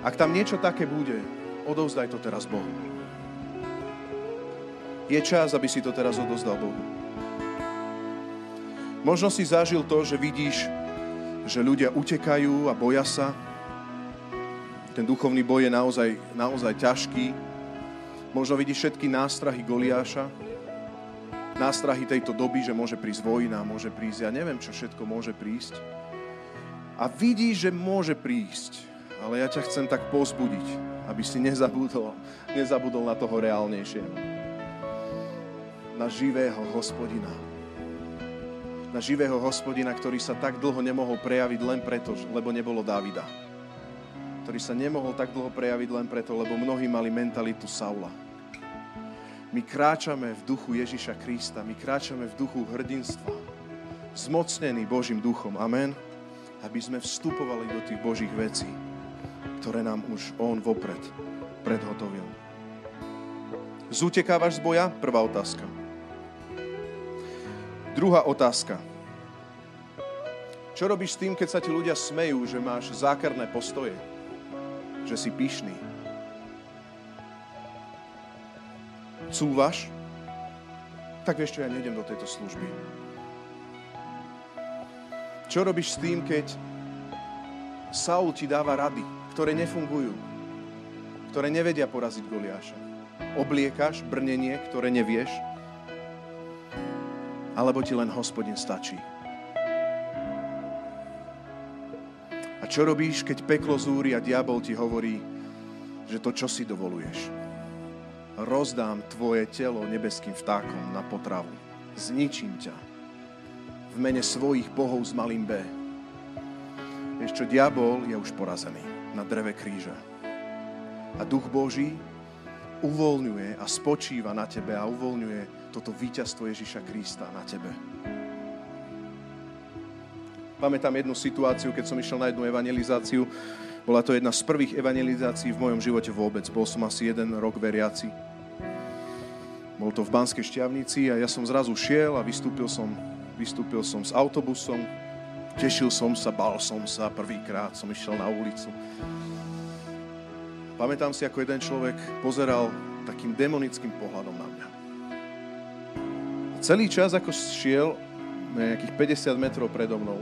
Ak tam niečo také bude, odovzdaj to teraz Bohu. Je čas, aby si to teraz odozdal Bohu. Možno si zažil to, že vidíš, že ľudia utekajú a boja sa. Ten duchovný boj je naozaj, naozaj ťažký, Možno vidíš všetky nástrahy Goliáša, nástrahy tejto doby, že môže prísť vojna, môže prísť, ja neviem, čo všetko môže prísť. A vidíš, že môže prísť, ale ja ťa chcem tak pozbudiť, aby si nezabudol, nezabudol na toho reálnejšieho. Na živého hospodina. Na živého hospodina, ktorý sa tak dlho nemohol prejaviť len preto, lebo nebolo Davida ktorý sa nemohol tak dlho prejaviť len preto, lebo mnohí mali mentalitu Saula. My kráčame v duchu Ježiša Krista, my kráčame v duchu hrdinstva, zmocnený Božím duchom. Amen. Aby sme vstupovali do tých Božích vecí, ktoré nám už On vopred predhotovil. Zútekávaš z boja? Prvá otázka. Druhá otázka. Čo robíš s tým, keď sa ti ľudia smejú, že máš zákerné postoje? Že si pyšný. Cúvaš? Tak vieš čo, ja nejdem do tejto služby. Čo robíš s tým, keď Saul ti dáva rady, ktoré nefungujú, ktoré nevedia poraziť Goliáša? Obliekaš brnenie, ktoré nevieš? Alebo ti len hospodin stačí? Čo robíš, keď peklo zúri a diabol ti hovorí, že to, čo si dovoluješ? Rozdám tvoje telo nebeským vtákom na potravu. Zničím ťa. V mene svojich bohov s malým B. Vieš čo, diabol je už porazený na dreve kríža. A duch Boží uvoľňuje a spočíva na tebe a uvoľňuje toto víťazstvo Ježiša Krista na tebe. Pamätám jednu situáciu, keď som išiel na jednu evangelizáciu. Bola to jedna z prvých evangelizácií v mojom živote vôbec. Bol som asi jeden rok veriaci. Bol to v Banskej šťavnici a ja som zrazu šiel a vystúpil som, vystúpil som s autobusom. Tešil som sa, bal som sa, prvýkrát som išiel na ulicu. Pamätám si, ako jeden človek pozeral takým demonickým pohľadom na mňa. Celý čas, ako šiel, nejakých 50 metrov predo mnou,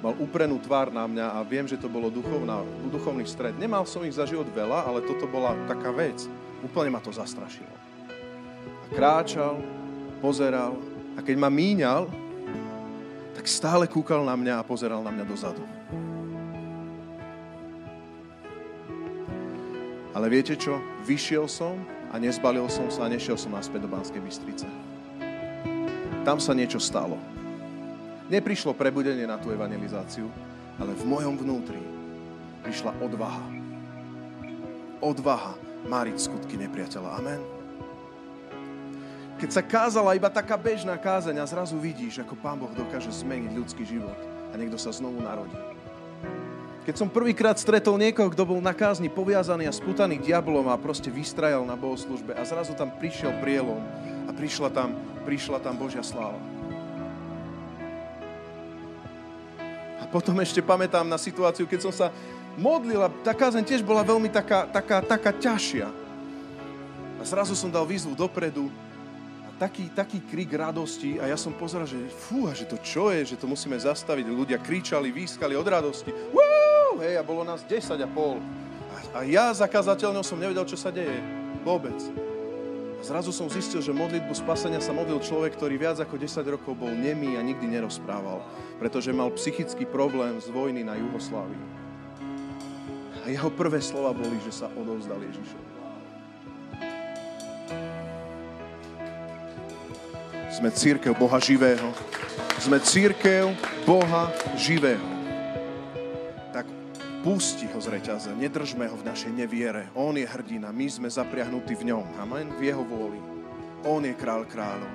mal uprenú tvár na mňa a viem, že to bolo duchovná, duchovný stred. Nemal som ich za život veľa, ale toto bola taká vec. Úplne ma to zastrašilo. A kráčal, pozeral a keď ma míňal, tak stále kúkal na mňa a pozeral na mňa dozadu. Ale viete čo? Vyšiel som a nezbalil som sa a nešiel som naspäť do Banskej Bystrice. Tam sa niečo stalo neprišlo prebudenie na tú evangelizáciu, ale v mojom vnútri prišla odvaha. Odvaha máriť skutky nepriateľa. Amen. Keď sa kázala iba taká bežná kázeň a zrazu vidíš, ako Pán Boh dokáže zmeniť ľudský život a niekto sa znovu narodí. Keď som prvýkrát stretol niekoho, kto bol na kázni poviazaný a sputaný diablom a proste vystrajal na bohoslužbe a zrazu tam prišiel prielom a prišla tam, prišla tam Božia sláva. Potom ešte pamätám na situáciu, keď som sa modlil a tá kázeň tiež bola veľmi taká, taká, taká ťažšia. A zrazu som dal výzvu dopredu a taký, taký krik radosti a ja som pozeral, že fúha, že to čo je, že to musíme zastaviť. Ľudia kričali, výskali od radosti. Woo! Hej, a bolo nás 10 a pol. A, a ja za kazateľňou som nevedel, čo sa deje. Vôbec. Zrazu som zistil, že modlitbu spasenia sa modlil človek, ktorý viac ako 10 rokov bol nemý a nikdy nerozprával, pretože mal psychický problém z vojny na Juhoslávii. A jeho prvé slova boli, že sa odovzdal Ježišovi. Sme církev Boha živého. Sme církev Boha živého. Pusti ho z reťaze, nedržme ho v našej neviere. On je hrdina, my sme zapriahnutí v ňom. Amen, v jeho vôli. On je král kráľov.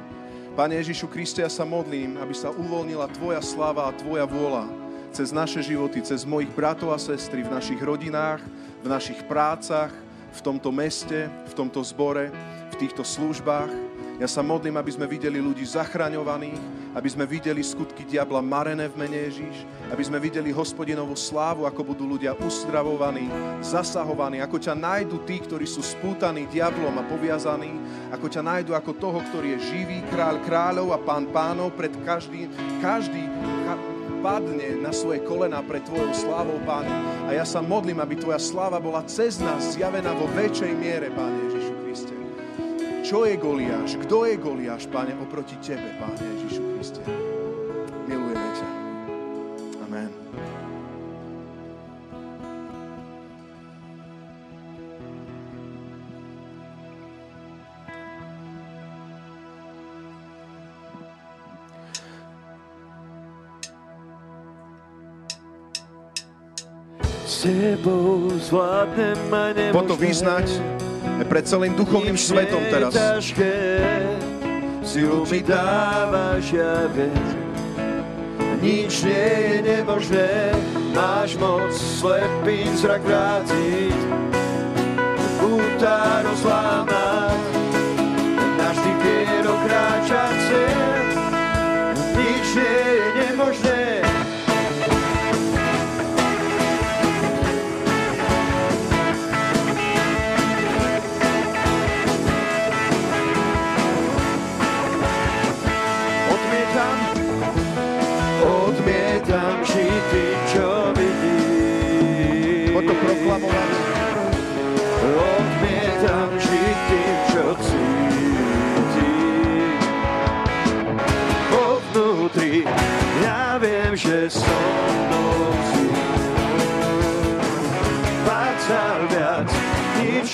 Pane Ježišu Kriste, ja sa modlím, aby sa uvoľnila Tvoja sláva a Tvoja vôľa cez naše životy, cez mojich bratov a sestry, v našich rodinách, v našich prácach, v tomto meste, v tomto zbore, v týchto službách, ja sa modlím, aby sme videli ľudí zachraňovaných, aby sme videli skutky diabla marené v mene Ježíš, aby sme videli hospodinovú slávu, ako budú ľudia uzdravovaní, zasahovaní, ako ťa nájdu tí, ktorí sú spútaní diablom a poviazaní, ako ťa nájdu ako toho, ktorý je živý kráľ kráľov a pán pánov pred každý, každý padne na svoje kolena pred Tvojou slávou, Páne. A ja sa modlím, aby Tvoja sláva bola cez nás zjavená vo väčšej miere, Ježišu. Čo je Goliáš? Kto je Goliáš, Pane, oproti Tebe, Pane Ježišu Kriste? Milujeme ťa. Amen. Potom vyznať, pred celým duchovným svetom teraz. Silu mi dávaš, ja viem, nič nie je nemožné, máš moc slepý zrak vrátiť, púta rozlámať, navždy vierou kráčať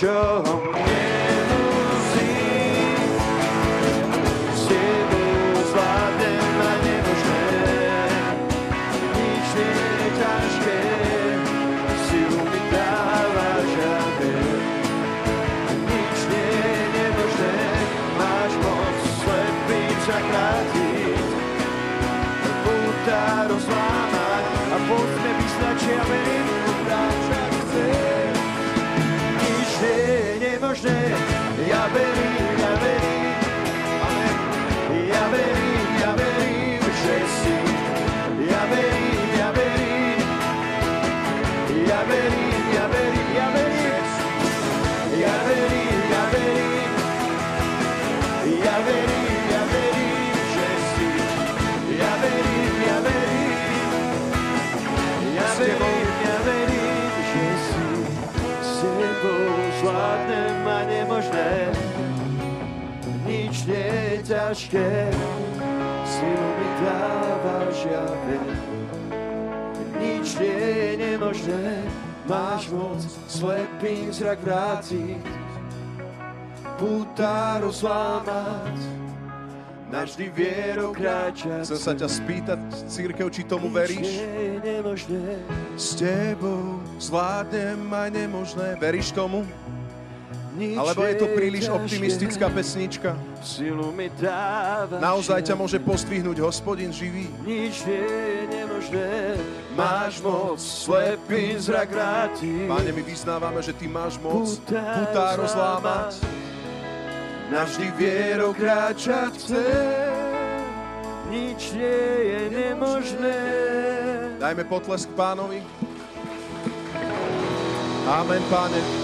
že so ťažké, silu mi dávaš, ja viem. Nič nie je nemožné, máš moc slepým zrak vrátiť, púta rozlámať, navždy vierou kráčať. Chcem sa ťa spýtať, církev, či tomu veríš? S tebou zvládnem aj nemožné. Veríš tomu? Alebo je to príliš optimistická pesnička? Naozaj ťa môže postvihnúť hospodin živý? Nič je nemožné, máš moc slepý zrak vrátiť. Páne, my vyznávame, že Ty máš moc putá rozlámať. Navždy vierou kráčať chce, nič nie je nemožné. Dajme potlesk pánovi. Amen, páne.